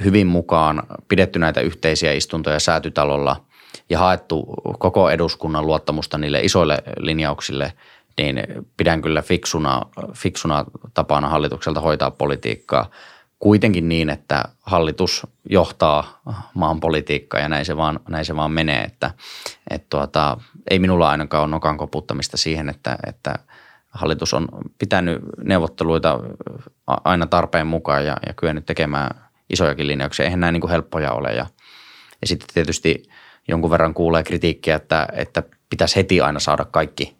hyvin mukaan, pidetty näitä yhteisiä istuntoja säätytalolla ja haettu koko eduskunnan luottamusta niille isoille linjauksille, niin pidän kyllä fiksuna, fiksuna tapana hallitukselta hoitaa politiikkaa – kuitenkin niin, että hallitus johtaa maan politiikkaa ja näin se vaan, näin se vaan menee, että et tuota, ei minulla ainakaan ole nokan koputtamista siihen, että, että hallitus on pitänyt neuvotteluita aina tarpeen mukaan ja, ja kyennyt tekemään isojakin linjauksia. Eihän näin niin kuin helppoja ole ja, ja sitten tietysti jonkun verran kuulee kritiikkiä, että, että pitäisi heti aina saada kaikki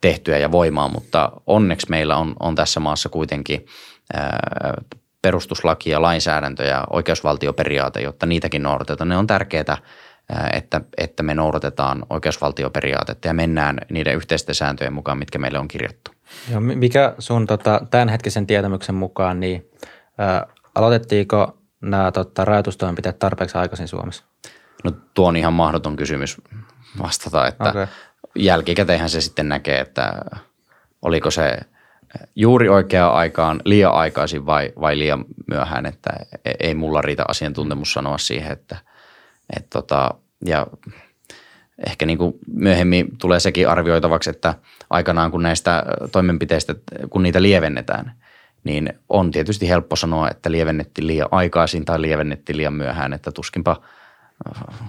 tehtyä ja voimaa, mutta onneksi meillä on, on tässä maassa kuitenkin ää, perustuslaki ja lainsäädäntö ja oikeusvaltioperiaate, jotta niitäkin noudatetaan. Ne on tärkeää, että, että me noudatetaan oikeusvaltioperiaatetta ja mennään niiden yhteisten sääntöjen mukaan, mitkä meille on kirjattu. Ja mikä sun tota, tämänhetkisen tietämyksen mukaan, niin ää, aloitettiinko nämä tota, rajoitustoimenpiteet tarpeeksi aikaisin Suomessa? No tuo on ihan mahdoton kysymys vastata, että okay. jälkikäteinhän se sitten näkee, että oliko se juuri oikeaan aikaan, liian aikaisin vai, vai liian myöhään, että e-, ei mulla riitä asiantuntemus sanoa siihen, että et tota, ja ehkä niin kuin myöhemmin tulee sekin arvioitavaksi, että aikanaan kun näistä toimenpiteistä, kun niitä lievennetään, niin on tietysti helppo sanoa, että lievennettiin liian aikaisin tai lievennettiin liian myöhään, että tuskinpa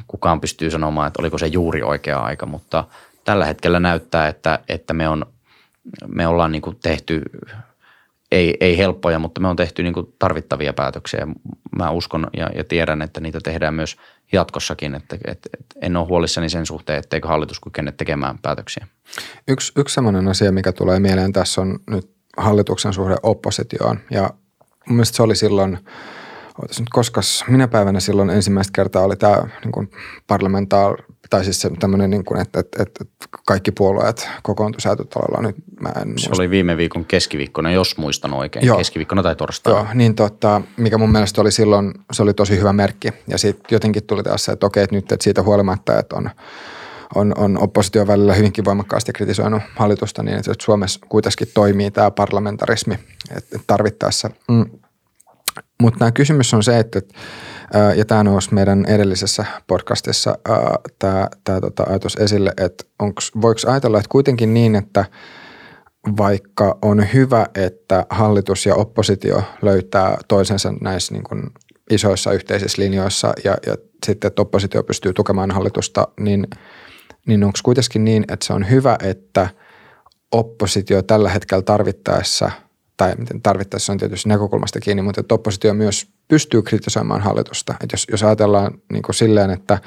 kukaan pystyy sanomaan, että oliko se juuri oikea aika, mutta tällä hetkellä näyttää, että, että me, on, me ollaan niin kuin tehty, ei, ei helppoja, mutta me on tehty niin kuin tarvittavia päätöksiä. Mä uskon ja, ja tiedän, että niitä tehdään myös jatkossakin, että, että, että en ole huolissani sen suhteen, etteikö hallitus kykene tekemään päätöksiä. Yksi, yksi sellainen asia, mikä tulee mieleen tässä on nyt hallituksen suhde oppositioon ja mun mielestä se oli silloin – Ootas nyt koskas, minä päivänä silloin ensimmäistä kertaa oli tämä niin parlamentaar, tai siis se tämmöinen, niin kuin, että, että, että, kaikki puolueet kokoontu säätötalolla. Nyt mä en se muista. oli viime viikon keskiviikkona, jos muistan oikein, Joo. keskiviikkona tai torstaina. Joo, niin tota, mikä mun mielestä oli silloin, se oli tosi hyvä merkki. Ja sitten jotenkin tuli taas se, että okei, että nyt että siitä huolimatta, että on, on, on opposition välillä hyvinkin voimakkaasti kritisoinut hallitusta, niin että Suomessa kuitenkin toimii tämä parlamentarismi että tarvittaessa. Mm mutta tämä kysymys on se, että, ja tämä nousi meidän edellisessä podcastissa tämä, tota ajatus esille, että onks, voiko ajatella, että kuitenkin niin, että vaikka on hyvä, että hallitus ja oppositio löytää toisensa näissä niin kuin isoissa yhteisissä linjoissa ja, ja sitten, että oppositio pystyy tukemaan hallitusta, niin, niin onko kuitenkin niin, että se on hyvä, että oppositio tällä hetkellä tarvittaessa – tai miten tarvittaessa on tietysti näkökulmasta kiinni, mutta että oppositio myös pystyy kritisoimaan hallitusta. Että jos, jos ajatellaan niin kuin silleen, että,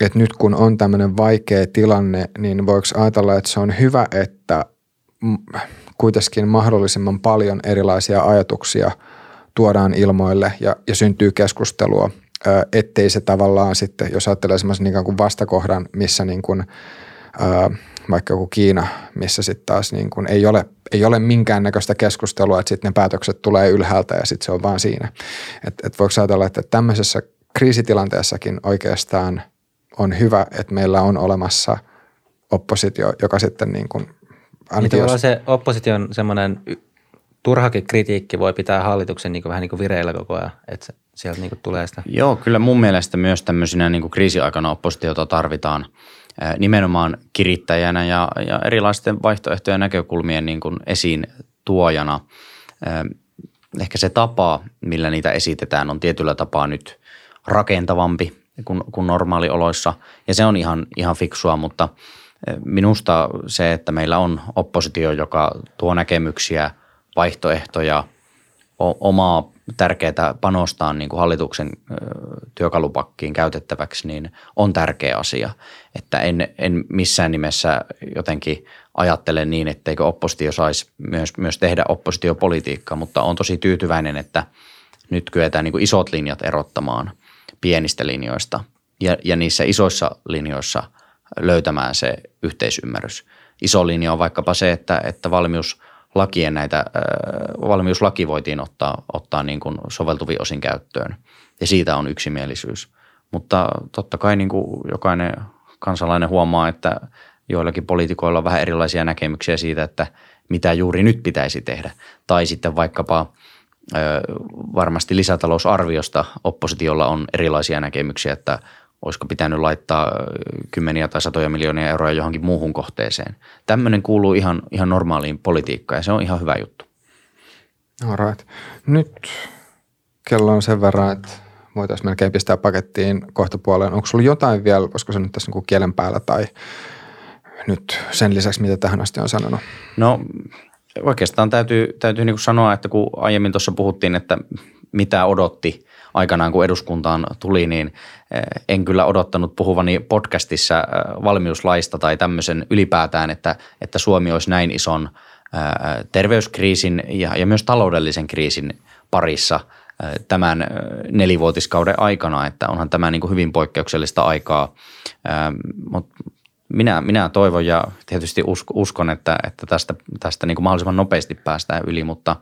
että nyt kun on tämmöinen vaikea tilanne, niin voiko ajatella, että se on hyvä, että kuitenkin mahdollisimman paljon erilaisia ajatuksia tuodaan ilmoille ja, ja syntyy keskustelua, ettei se tavallaan sitten, jos ajattelee semmoisen ikään kuin vastakohdan, missä niin kuin, vaikka joku Kiina, missä sitten taas niin kuin ei, ole, ei ole minkäännäköistä keskustelua, että sitten ne päätökset tulee ylhäältä ja sitten se on vaan siinä. Että et voiko ajatella, että tämmöisessä kriisitilanteessakin oikeastaan on hyvä, että meillä on olemassa oppositio, joka sitten niin kuin niin jos... se opposition semmoinen turhakin kritiikki voi pitää hallituksen niin kuin vähän niin kuin vireillä koko ajan, että sieltä niin kuin tulee sitä. Joo, kyllä mun mielestä myös tämmöisinä niin kuin kriisiaikana oppositiota tarvitaan – nimenomaan kirittäjänä ja, ja erilaisten vaihtoehtojen näkökulmien niin kuin esiin tuojana. Ehkä se tapa, millä niitä esitetään, on tietyllä tapaa nyt rakentavampi kuin, kuin normaalioloissa ja se on ihan, ihan fiksua, mutta minusta se, että meillä on oppositio, joka tuo näkemyksiä, vaihtoehtoja, omaa tärkeää panostaa niin kuin hallituksen työkalupakkiin käytettäväksi, niin on tärkeä asia. Että en, en missään nimessä jotenkin ajattele niin, etteikö oppositio saisi myös, myös tehdä oppositiopolitiikkaa, mutta on tosi tyytyväinen, että nyt kyetään niin kuin isot linjat erottamaan pienistä linjoista ja, ja niissä isoissa linjoissa löytämään se yhteisymmärrys. Iso linja on vaikkapa se, että, että valmius – lakien näitä, valmiuslaki voitiin ottaa, ottaa niin kuin soveltuvin osin käyttöön ja siitä on yksimielisyys. Mutta totta kai niin kuin jokainen kansalainen huomaa, että joillakin poliitikoilla on vähän erilaisia näkemyksiä siitä, että mitä juuri nyt pitäisi tehdä. Tai sitten vaikkapa varmasti lisätalousarviosta oppositiolla on erilaisia näkemyksiä, että olisiko pitänyt laittaa kymmeniä tai satoja miljoonia euroja johonkin muuhun kohteeseen. Tämmöinen kuuluu ihan, ihan normaaliin politiikkaan ja se on ihan hyvä juttu. Alright. Nyt kello on sen verran, että voitaisiin melkein pistää pakettiin kohta puoleen. Onko sulla jotain vielä, koska se nyt tässä niin kielen päällä tai nyt sen lisäksi, mitä tähän asti on sanonut? No oikeastaan täytyy, täytyy niin sanoa, että kun aiemmin tuossa puhuttiin, että mitä odotti aikanaan, kun eduskuntaan tuli, niin en kyllä odottanut puhuvani podcastissa valmiuslaista tai tämmöisen ylipäätään, että, että Suomi olisi näin ison terveyskriisin ja, ja myös taloudellisen kriisin parissa tämän nelivuotiskauden aikana, että onhan tämä niin kuin hyvin poikkeuksellista aikaa, mutta minä, minä toivon ja tietysti uskon, että, että tästä, tästä niin kuin mahdollisimman nopeasti päästään yli, mutta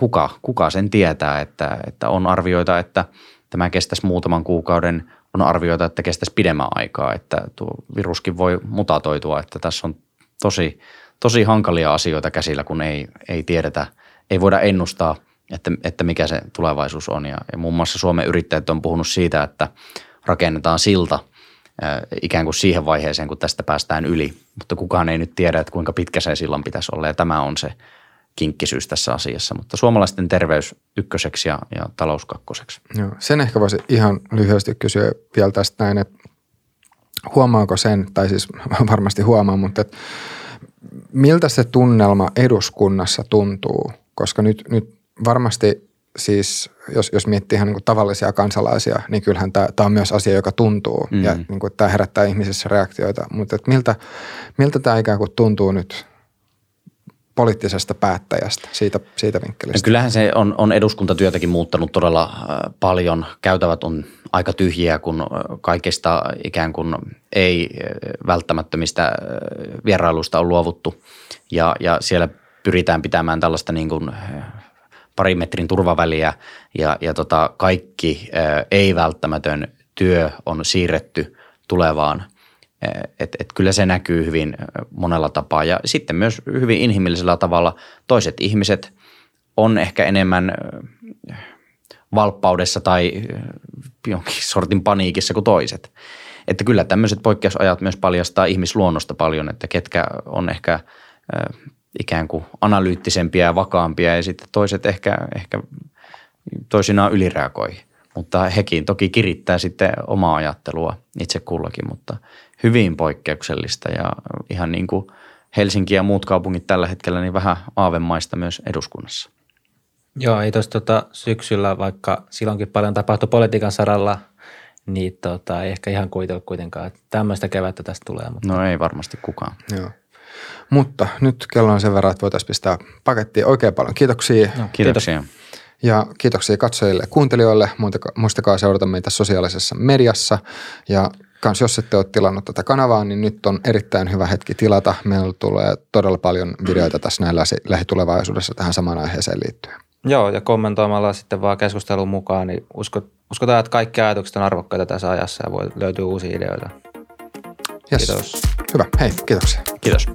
kuka, kuka sen tietää, että, että on arvioita, että tämä kestäisi muutaman kuukauden, on arvioita, että kestäisi pidemmän aikaa, että tuo viruskin voi mutatoitua, että tässä on tosi, tosi hankalia asioita käsillä, kun ei, ei tiedetä, ei voida ennustaa, että, että mikä se tulevaisuus on. Ja, ja muun muassa Suomen yrittäjät on puhunut siitä, että rakennetaan silta – ikään kuin siihen vaiheeseen, kun tästä päästään yli. Mutta kukaan ei nyt tiedä, että kuinka pitkä se silloin pitäisi olla ja tämä on se kinkkisyys tässä asiassa. Mutta suomalaisten terveys ykköseksi ja, ja talous kakkoseksi. Joo, sen ehkä voisi ihan lyhyesti kysyä vielä tästä näin, että huomaako sen, tai siis varmasti huomaa, mutta että miltä se tunnelma eduskunnassa tuntuu, koska nyt, nyt varmasti siis jos, jos miettii ihan niin kuin tavallisia kansalaisia, niin kyllähän tämä, tämä on myös asia, joka tuntuu mm. ja niin kuin, tämä herättää ihmisissä reaktioita. Mutta että miltä, miltä tämä ikään kuin tuntuu nyt poliittisesta päättäjästä siitä, siitä vinkkelistä? No kyllähän se on, on eduskuntatyötäkin muuttanut todella äh, paljon. Käytävät on aika tyhjiä, kun äh, kaikista ikään kuin ei äh, välttämättömistä vierailuista on luovuttu ja, ja siellä pyritään pitämään tällaista niin kuin parin metrin turvaväliä ja, ja tota, kaikki ei-välttämätön työ on siirretty tulevaan. Et, et kyllä se näkyy hyvin monella tapaa ja sitten myös hyvin inhimillisellä tavalla toiset ihmiset on ehkä enemmän valppaudessa tai jonkin sortin paniikissa kuin toiset. Että kyllä tämmöiset poikkeusajat myös paljastaa ihmisluonnosta paljon, että ketkä on ehkä ikään kuin analyyttisempia ja vakaampia ja sitten toiset ehkä, ehkä toisinaan ylireagoi. Mutta hekin toki kirittää sitten omaa ajattelua itse kullakin, mutta hyvin poikkeuksellista ja ihan niin kuin Helsinki ja muut kaupungit tällä hetkellä niin vähän aavemaista myös eduskunnassa. Joo, ei tuossa tota syksyllä, vaikka silloinkin paljon tapahtui politiikan saralla, niin tota, ei ehkä ihan kuvitellut kuitenkaan, että tämmöistä kevättä tästä tulee. Mutta... No ei varmasti kukaan. Joo. Mutta nyt kello on sen verran, että voitaisiin pistää pakettiin oikein paljon. Kiitoksia. No, kiitoksia. Ja kiitoksia katsojille ja kuuntelijoille. Muistakaa seurata meitä sosiaalisessa mediassa. Ja kans jos ette ole tilannut tätä kanavaa, niin nyt on erittäin hyvä hetki tilata. Meillä tulee todella paljon videoita tässä näin lähitulevaisuudessa tähän samaan aiheeseen liittyen. Joo, ja kommentoimalla sitten vaan keskustelun mukaan, niin usko, uskotaan, että kaikki ajatukset on arvokkaita tässä ajassa ja voi löytyä uusia ideoita. Yes. Kiitos. Hyvä. Hei, kiitoksia. Kiitos.